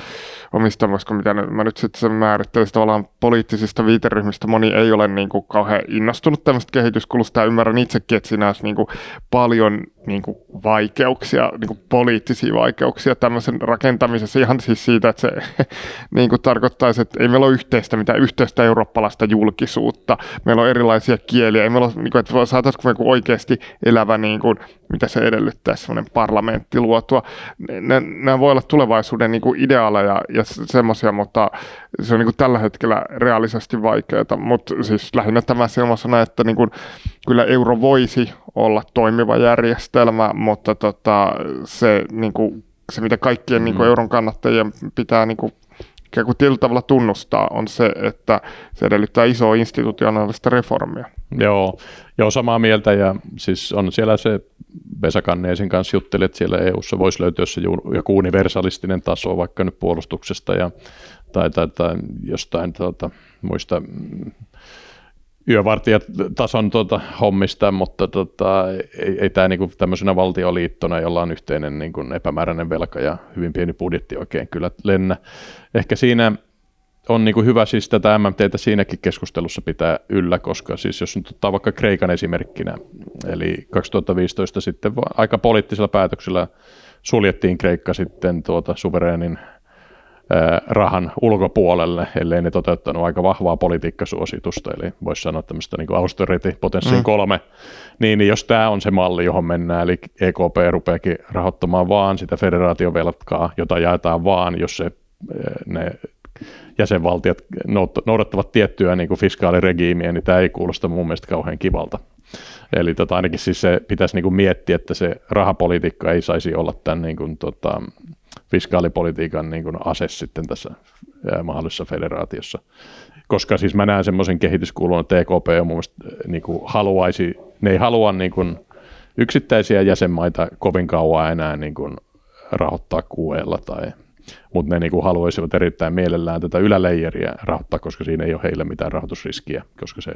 omista, koska mitä mä nyt sitten määrittelisin tavallaan poliittisista viiteryhmistä, moni ei ole niin kuin kauhean innostunut tämmöistä kehityskulusta ja ymmärrän itsekin, että siinä olisi niin kuin paljon niin kuin vaikeuksia, niin kuin poliittisia vaikeuksia tämmöisen rakentamisessa. Ihan siis siitä, että se niin kuin tarkoittaisi, että ei meillä ole yhteistä mitään yhteistä eurooppalaista julkisuutta, meillä on erilaisia kieliä, ei meillä ole, niin kuin, että saataisiinko me oikeasti elävä, niin kuin, mitä se edellyttää, semmoinen parlamentti luotua. Nämä voi olla tulevaisuuden niin kuin ideaaleja ja semmoisia, mutta se on niin kuin tällä hetkellä reaalisesti vaikeaa, mutta siis lähinnä tämä semmoisena, että niin kuin, kyllä euro voisi olla toimiva järjestelmä, mutta tota, se, niin kuin, se, mitä kaikkien mm. niin kuin euron kannattajien pitää niin kuin, ikään kuin tietyllä tavalla tunnustaa, on se, että se edellyttää isoa institutionaalista reformia. Joo, joo, samaa mieltä ja siis on siellä se Vesa Kanneesin kanssa jutteli, että siellä EU-ssa voisi löytyä se joku universalistinen taso vaikka nyt puolustuksesta ja, tai, tai, tai jostain tuota, muista yövartijatason tuota, hommista, mutta tota, ei, ei tämä niinku tämmöisenä valtioliittona, jolla on yhteinen niinku epämääräinen velka ja hyvin pieni budjetti oikein kyllä lennä. Ehkä siinä on niinku hyvä siis tätä MMTtä siinäkin keskustelussa pitää yllä, koska siis jos nyt ottaa vaikka Kreikan esimerkkinä, eli 2015 sitten aika poliittisella päätöksellä suljettiin Kreikka sitten tuota suvereenin rahan ulkopuolelle, ellei ne toteuttanut aika vahvaa politiikkasuositusta, eli voisi sanoa tämmöistä niin austerity potenssiin mm. kolme, niin, niin jos tämä on se malli, johon mennään, eli EKP rupeakin rahoittamaan vaan sitä federaatiovelkaa, jota jaetaan vaan, jos se, ne jäsenvaltiot noudattavat tiettyä niin kuin fiskaaliregiimiä, niin tämä ei kuulosta mun mielestä kauhean kivalta. Eli tota, ainakin siis se pitäisi niin kuin miettiä, että se rahapolitiikka ei saisi olla tämän niin kuin, tota, fiskaalipolitiikan niin kuin ase sitten tässä mahdollisessa federaatiossa. Koska siis mä näen semmoisen kehityskulun, että EKP on mun mielestä, niin kuin haluaisi, ne ei halua niin kuin yksittäisiä jäsenmaita kovin kauan enää niin kuin rahoittaa QElla tai mutta ne niinku haluaisivat erittäin mielellään tätä yläleijeriä rahoittaa, koska siinä ei ole heille mitään rahoitusriskiä, koska se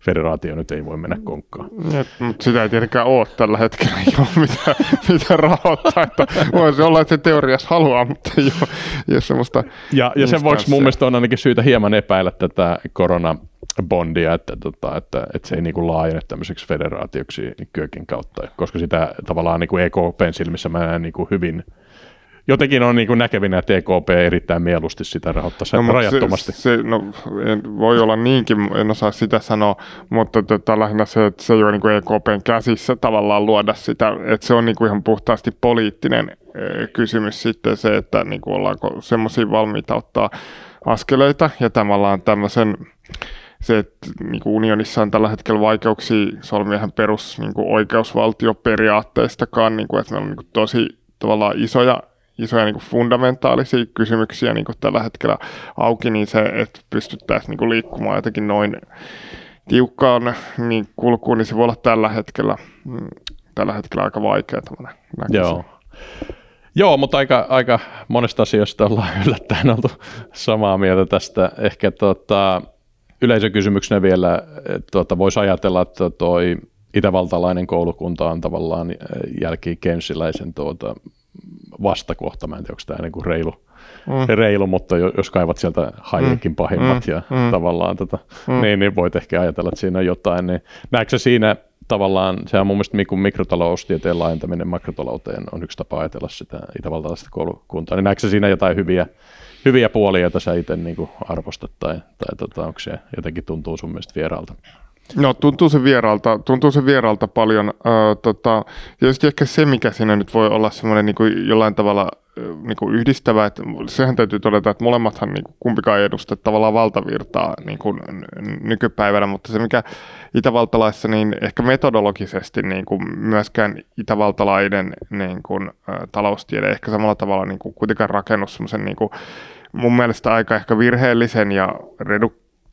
federaatio nyt ei voi mennä konkkaan. Mutta sitä ei tietenkään ole tällä hetkellä, ei ole mitään, mitään rahoittaa, että voisi olla, että se teoriassa haluaa, mutta ei ole, ei ole semmoista Ja, ja sen vuoksi mun mielestä on ainakin syytä hieman epäillä tätä korona bondia, että, tota, että, että se ei niin kuin laajene tämmöiseksi federaatioksi Köökin kautta, koska sitä tavallaan niin kuin EKPn silmissä mä näen niin kuin hyvin jotenkin on niin näkevinä, että EKP erittäin mieluusti sitä rahoittaisi no, rajattomasti. Se, se, no, voi olla niinkin, en osaa sitä sanoa, mutta tota, lähinnä se, että se ei ole niin EKPn käsissä tavallaan luoda sitä, että se on niin kuin ihan puhtaasti poliittinen e, kysymys sitten se, että niin kuin ollaanko semmoisia valmiita ottaa askeleita ja tavallaan tämmöisen se, että niin kuin unionissa on tällä hetkellä vaikeuksia solmia perus niin kuin oikeusvaltioperiaatteistakaan, niin kuin, että meillä on niin kuin tosi tavallaan isoja isoja niin kuin fundamentaalisia kysymyksiä niin kuin tällä hetkellä auki, niin se, että pystyttäisiin niin kuin liikkumaan jotenkin noin tiukkaan niin kulkuun, niin se voi olla tällä hetkellä, mm, tällä hetkellä aika vaikea. Joo. Joo, mutta aika, aika monesta asiasta ollaan yllättäen oltu samaa mieltä tästä. Ehkä tota, yleisökysymyksenä vielä, tuota, voisi ajatella, että toi itävaltalainen koulukunta on tavallaan jälki Keynesiläisen tuota, vastakohta. Mä en tiedä, onko tämä niin kuin reilu, mm. reilu, mutta jos kaivat sieltä Hayekin mm. pahimmat mm. ja mm. tavallaan tota, mm. niin, niin voit ehkä ajatella, että siinä on jotain. Niin, näetkö siinä tavallaan, se on mun mielestä niin mikrotaloustieteen laajentaminen makrotalouteen on yksi tapa ajatella sitä itävaltalaista koulukuntaa. Niin näetkö siinä jotain hyviä, hyviä puolia, joita sä itse niin arvostat tai, tai tota, onko se jotenkin tuntuu sun mielestä vieraalta? No tuntuu se vieraalta, tuntuu se vieraalta paljon. Äh, tota, tietysti ehkä se, mikä siinä nyt voi olla semmoinen niin jollain tavalla niin kuin yhdistävä, että sehän täytyy todeta, että molemmathan niin kuin kumpikaan ei edusta tavallaan valtavirtaa niin kuin nykypäivänä, mutta se mikä itävaltalaissa, niin ehkä metodologisesti niin kuin myöskään itävaltalainen niin kuin, taloustiede ehkä samalla tavalla niin kuin kuitenkaan rakennus semmoisen niin kuin, mun mielestä aika ehkä virheellisen ja redu,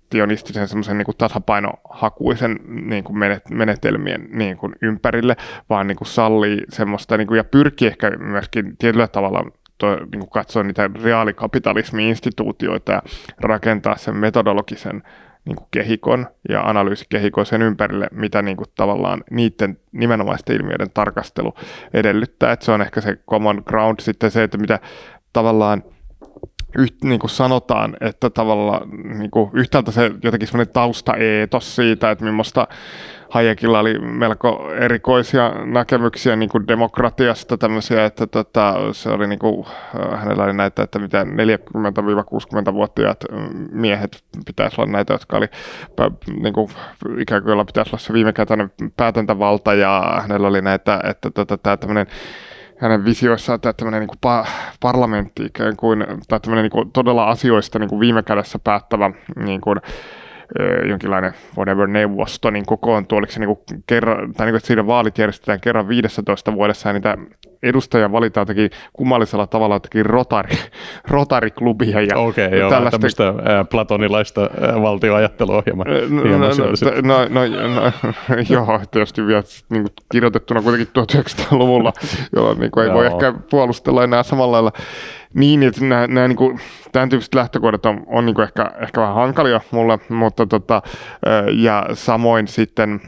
tionistisen semmoisen niin tasapainohakuisen niin kuin menetelmien niin kuin ympärille, vaan niin kuin sallii semmoista niin kuin, ja pyrkii ehkä myöskin tietyllä tavalla to, niin kuin katsoa niitä reaalikapitalismi-instituutioita ja rakentaa sen metodologisen niin kuin kehikon ja analyysikehikon sen ympärille, mitä niin kuin tavallaan niiden nimenomaisten ilmiöiden tarkastelu edellyttää. Että se on ehkä se common ground sitten se, että mitä tavallaan – yht, niin kuin sanotaan, että tavallaan niin kuin yhtäältä se jotenkin semmoinen taustaeetos siitä, että millaista Hayekilla oli melko erikoisia näkemyksiä niin kuin demokratiasta tämmöisiä, että tota, se oli niin kuin, äh, hänellä oli näitä, että mitä 40-60-vuotiaat miehet pitäisi olla näitä, jotka oli niin kuin, ikään kuin pitäisi olla se viimekätäinen päätäntävalta ja hänellä oli näitä, että tota, tämä tämmöinen hänen visioissaan tämä tämmöinen niin kuin pa- parlamentti ikään kuin, tai tämmöinen niin kuin todella asioista niin kuin viime kädessä päättävä niin kuin, jonkinlainen whatever neuvosto niin kokoontuu, oliko se niin kuin kerran, tai niin kuin, että siinä vaalit järjestetään kerran 15 vuodessa ja niitä edustajia valitaan jotenkin kummallisella tavalla jotenkin rotari, rotariklubia. Ja Okei, okay, joo, tällaista... tämmöistä ää, platonilaista ää, valtioajattelua hieman. No, no, no, no, no, no, joo, tietysti vielä niin kuin kirjoitettuna kuitenkin 1900-luvulla, jolloin niin kuin ei voi ehkä puolustella enää samalla lailla. Niin, että nämä, nämä niin kuin, tämän tyyppiset lähtökohdat on, on niin kuin ehkä, ehkä vähän hankalia mulle, mutta tota, ja samoin sitten,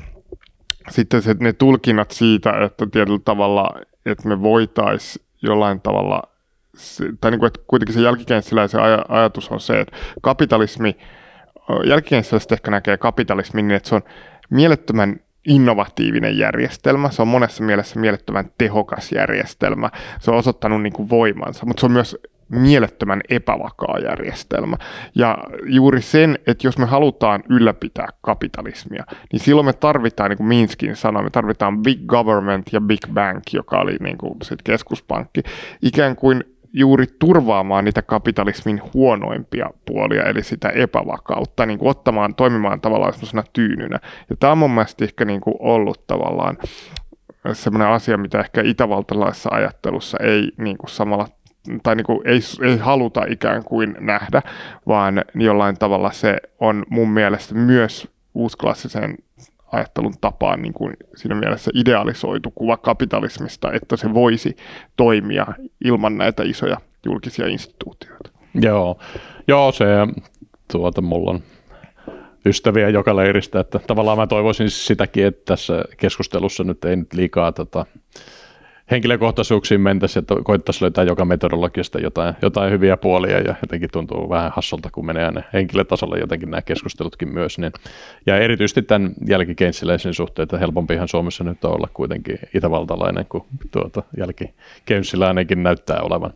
sitten se, ne tulkinnat siitä, että tietyllä tavalla, että me voitaisiin jollain tavalla, tai niin kuin, että kuitenkin se jälkikäänsiläisen aj- ajatus on se, että kapitalismi, jälkikäänsiläiset ehkä näkee kapitalismin niin, että se on mielettömän innovatiivinen järjestelmä, se on monessa mielessä mielettömän tehokas järjestelmä, se on osoittanut niin kuin voimansa, mutta se on myös mielettömän epävakaa järjestelmä. Ja juuri sen, että jos me halutaan ylläpitää kapitalismia, niin silloin me tarvitaan, niin kuin Minskin sanoi, me tarvitaan big government ja big bank, joka oli niin kuin sit keskuspankki, ikään kuin juuri turvaamaan niitä kapitalismin huonoimpia puolia, eli sitä epävakautta, niin kuin ottamaan, toimimaan tavallaan sellaisena tyynynä. Ja tämä on mun mielestä ehkä niin kuin ollut tavallaan semmoinen asia, mitä ehkä itävaltalaisessa ajattelussa ei niin kuin samalla tai niin kuin ei, ei haluta ikään kuin nähdä, vaan jollain tavalla se on mun mielestä myös uusklassisen ajattelun tapaan niin kuin siinä mielessä idealisoitu kuva kapitalismista, että se voisi toimia ilman näitä isoja julkisia instituutioita. Joo, Joo se tuota, mulla on ystäviä joka leiristä, että tavallaan mä toivoisin sitäkin, että tässä keskustelussa nyt ei nyt liikaa tota, henkilökohtaisuuksiin mentäisiin, että koittaisiin löytää joka metodologiasta jotain, jotain hyviä puolia ja jotenkin tuntuu vähän hassulta, kun menee aina henkilötasolle jotenkin nämä keskustelutkin myös. Niin, ja erityisesti tämän jälkikeynsiläisen suhteen, että helpompihan Suomessa nyt on olla kuitenkin itävaltalainen kuin tuota jälkikeynsiläinenkin näyttää olevan.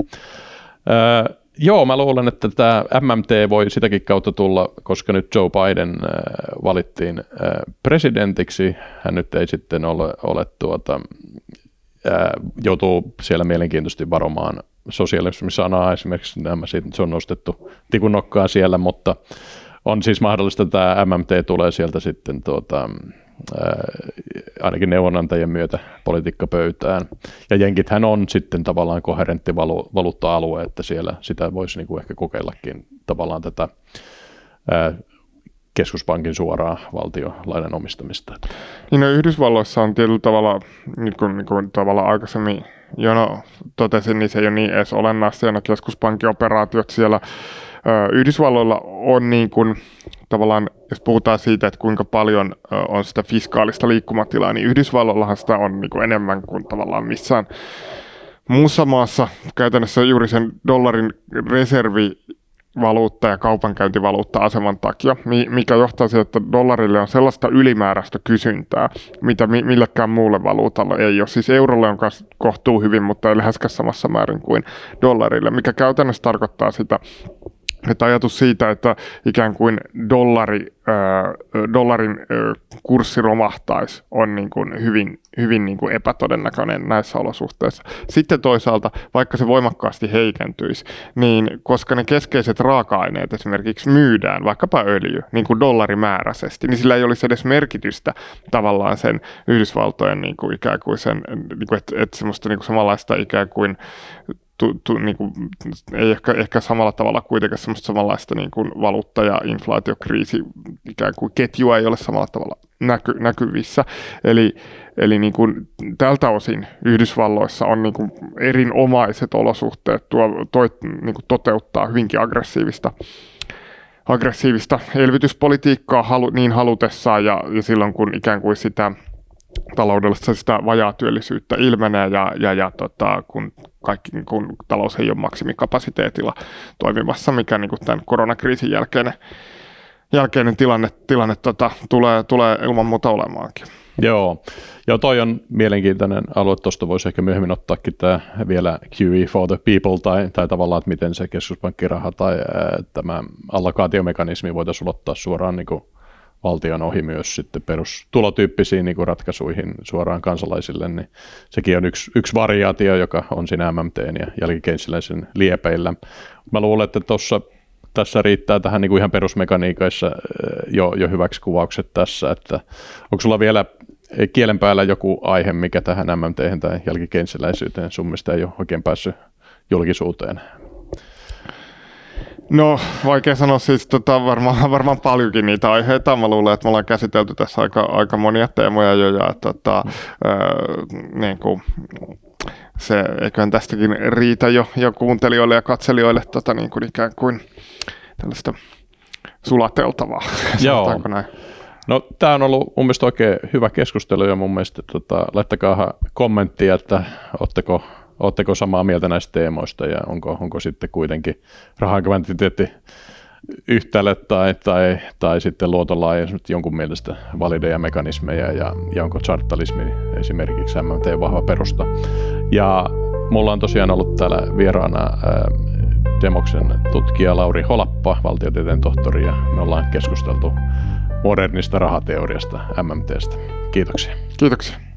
Öö, Joo, mä luulen, että tämä MMT voi sitäkin kautta tulla, koska nyt Joe Biden valittiin presidentiksi. Hän nyt ei sitten ole, ole tuota, joutuu siellä mielenkiintoisesti varomaan sosialismi-sanaa esimerkiksi, nämä siitä, se on nostettu tikunokkaa siellä, mutta on siis mahdollista, että tämä MMT tulee sieltä sitten tuota, ainakin neuvonantajien myötä politiikkapöytään. Ja jenkithän on sitten tavallaan koherentti valu, valuutta-alue, että siellä sitä voisi niinku ehkä kokeillakin tavallaan tätä keskuspankin suoraa valtiolainen omistamista. Niin no, Yhdysvalloissa on tietyllä tavalla, niin kuin, niin kuin tavalla aikaisemmin Jono totesi, niin se ei ole niin edes olennaista, ja keskuspankin operaatiot siellä Yhdysvalloilla on niin kuin, tavallaan, jos puhutaan siitä, että kuinka paljon on sitä fiskaalista liikkumatilaa, niin Yhdysvalloillahan sitä on niin kuin enemmän kuin tavallaan missään muussa maassa käytännössä juuri sen dollarin reservi valuutta ja kaupankäyntivaluutta-aseman takia, mikä johtaa siihen, että dollarille on sellaista ylimääräistä kysyntää, mitä millekään muulle valuutalle ei ole. Siis eurolle on kohtuu hyvin, mutta ei läheskään samassa määrin kuin dollarille, mikä käytännössä tarkoittaa sitä, että ajatus siitä, että ikään kuin dollari, dollarin kurssi romahtaisi, on niin kuin hyvin, hyvin niin kuin epätodennäköinen näissä olosuhteissa. Sitten toisaalta, vaikka se voimakkaasti heikentyisi, niin koska ne keskeiset raaka-aineet esimerkiksi myydään, vaikkapa öljy, niin kuin dollarimääräisesti, niin sillä ei olisi edes merkitystä tavallaan sen Yhdysvaltojen niin kuin ikään kuin sen, niin kuin, että, että semmoista niin kuin samanlaista ikään kuin tu, tu, niin kuin, ei ehkä, ehkä samalla tavalla kuitenkaan semmoista samanlaista niin kuin valuutta- ja inflaatiokriisi ikään kuin ketjua ei ole samalla tavalla näky, näkyvissä. Eli, eli niin kuin, tältä osin Yhdysvalloissa on niin kuin erinomaiset olosuhteet tuo, toi, niin kuin toteuttaa hyvinkin aggressiivista aggressiivista elvytyspolitiikkaa halu, niin halutessaan ja, ja silloin kun ikään kuin sitä taloudellista sitä vajaatyöllisyyttä ilmenee ja, ja, ja tota, kun, kaikki, kun talous ei ole maksimikapasiteetilla toimimassa, mikä niin kuin tämän koronakriisin jälkeinen, jälkeinen tilanne, tilanne tota, tulee, tulee ilman muuta olemaankin. Joo, ja toi on mielenkiintoinen alue, tuosta voisi ehkä myöhemmin ottaakin tämä vielä QE for the people, tai, tai tavallaan, että miten se keskuspankkiraha tai ää, tämä allokaatiomekanismi voitaisiin ulottaa suoraan niin kuin valtion ohi myös sitten perustulotyyppisiin niin ratkaisuihin suoraan kansalaisille, niin sekin on yksi, yksi variaatio, joka on siinä MMT ja jälkikeinsiläisen liepeillä. Mä luulen, että tuossa tässä riittää tähän niin kuin ihan perusmekaniikaissa jo, jo hyväksi kuvaukset tässä, että onko sulla vielä kielen päällä joku aihe, mikä tähän MMT tai jälkikeinsiläisyyteen sun mielestä ei ole oikein päässyt julkisuuteen? No, vaikea sanoa siis tota, varmaan, varmaan paljonkin niitä aiheita. Mä luulen, että me ollaan käsitelty tässä aika, aika monia teemoja jo ja tota, mm. niin kuin, se, eiköhän tästäkin riitä jo, jo kuuntelijoille ja katselijoille tota, niin kuin ikään kuin tällaista sulateltavaa. Joo. Näin? No, tämä on ollut mun mielestä oikein hyvä keskustelu ja mun mielestä tota, laittakaa kommenttia, että oletteko Oletteko samaa mieltä näistä teemoista ja onko, onko sitten kuitenkin rahakvantiteetti yhtälö tai, tai, tai sitten luotonlaajuus jonkun mielestä valideja mekanismeja ja, ja onko chartalismi esimerkiksi MMT vahva perusta. Ja mulla on tosiaan ollut täällä vieraana ää, Demoksen tutkija Lauri Holappa, valtiotieteen tohtori, ja me ollaan keskusteltu modernista rahateoriasta, MMTstä. Kiitoksia. Kiitoksia.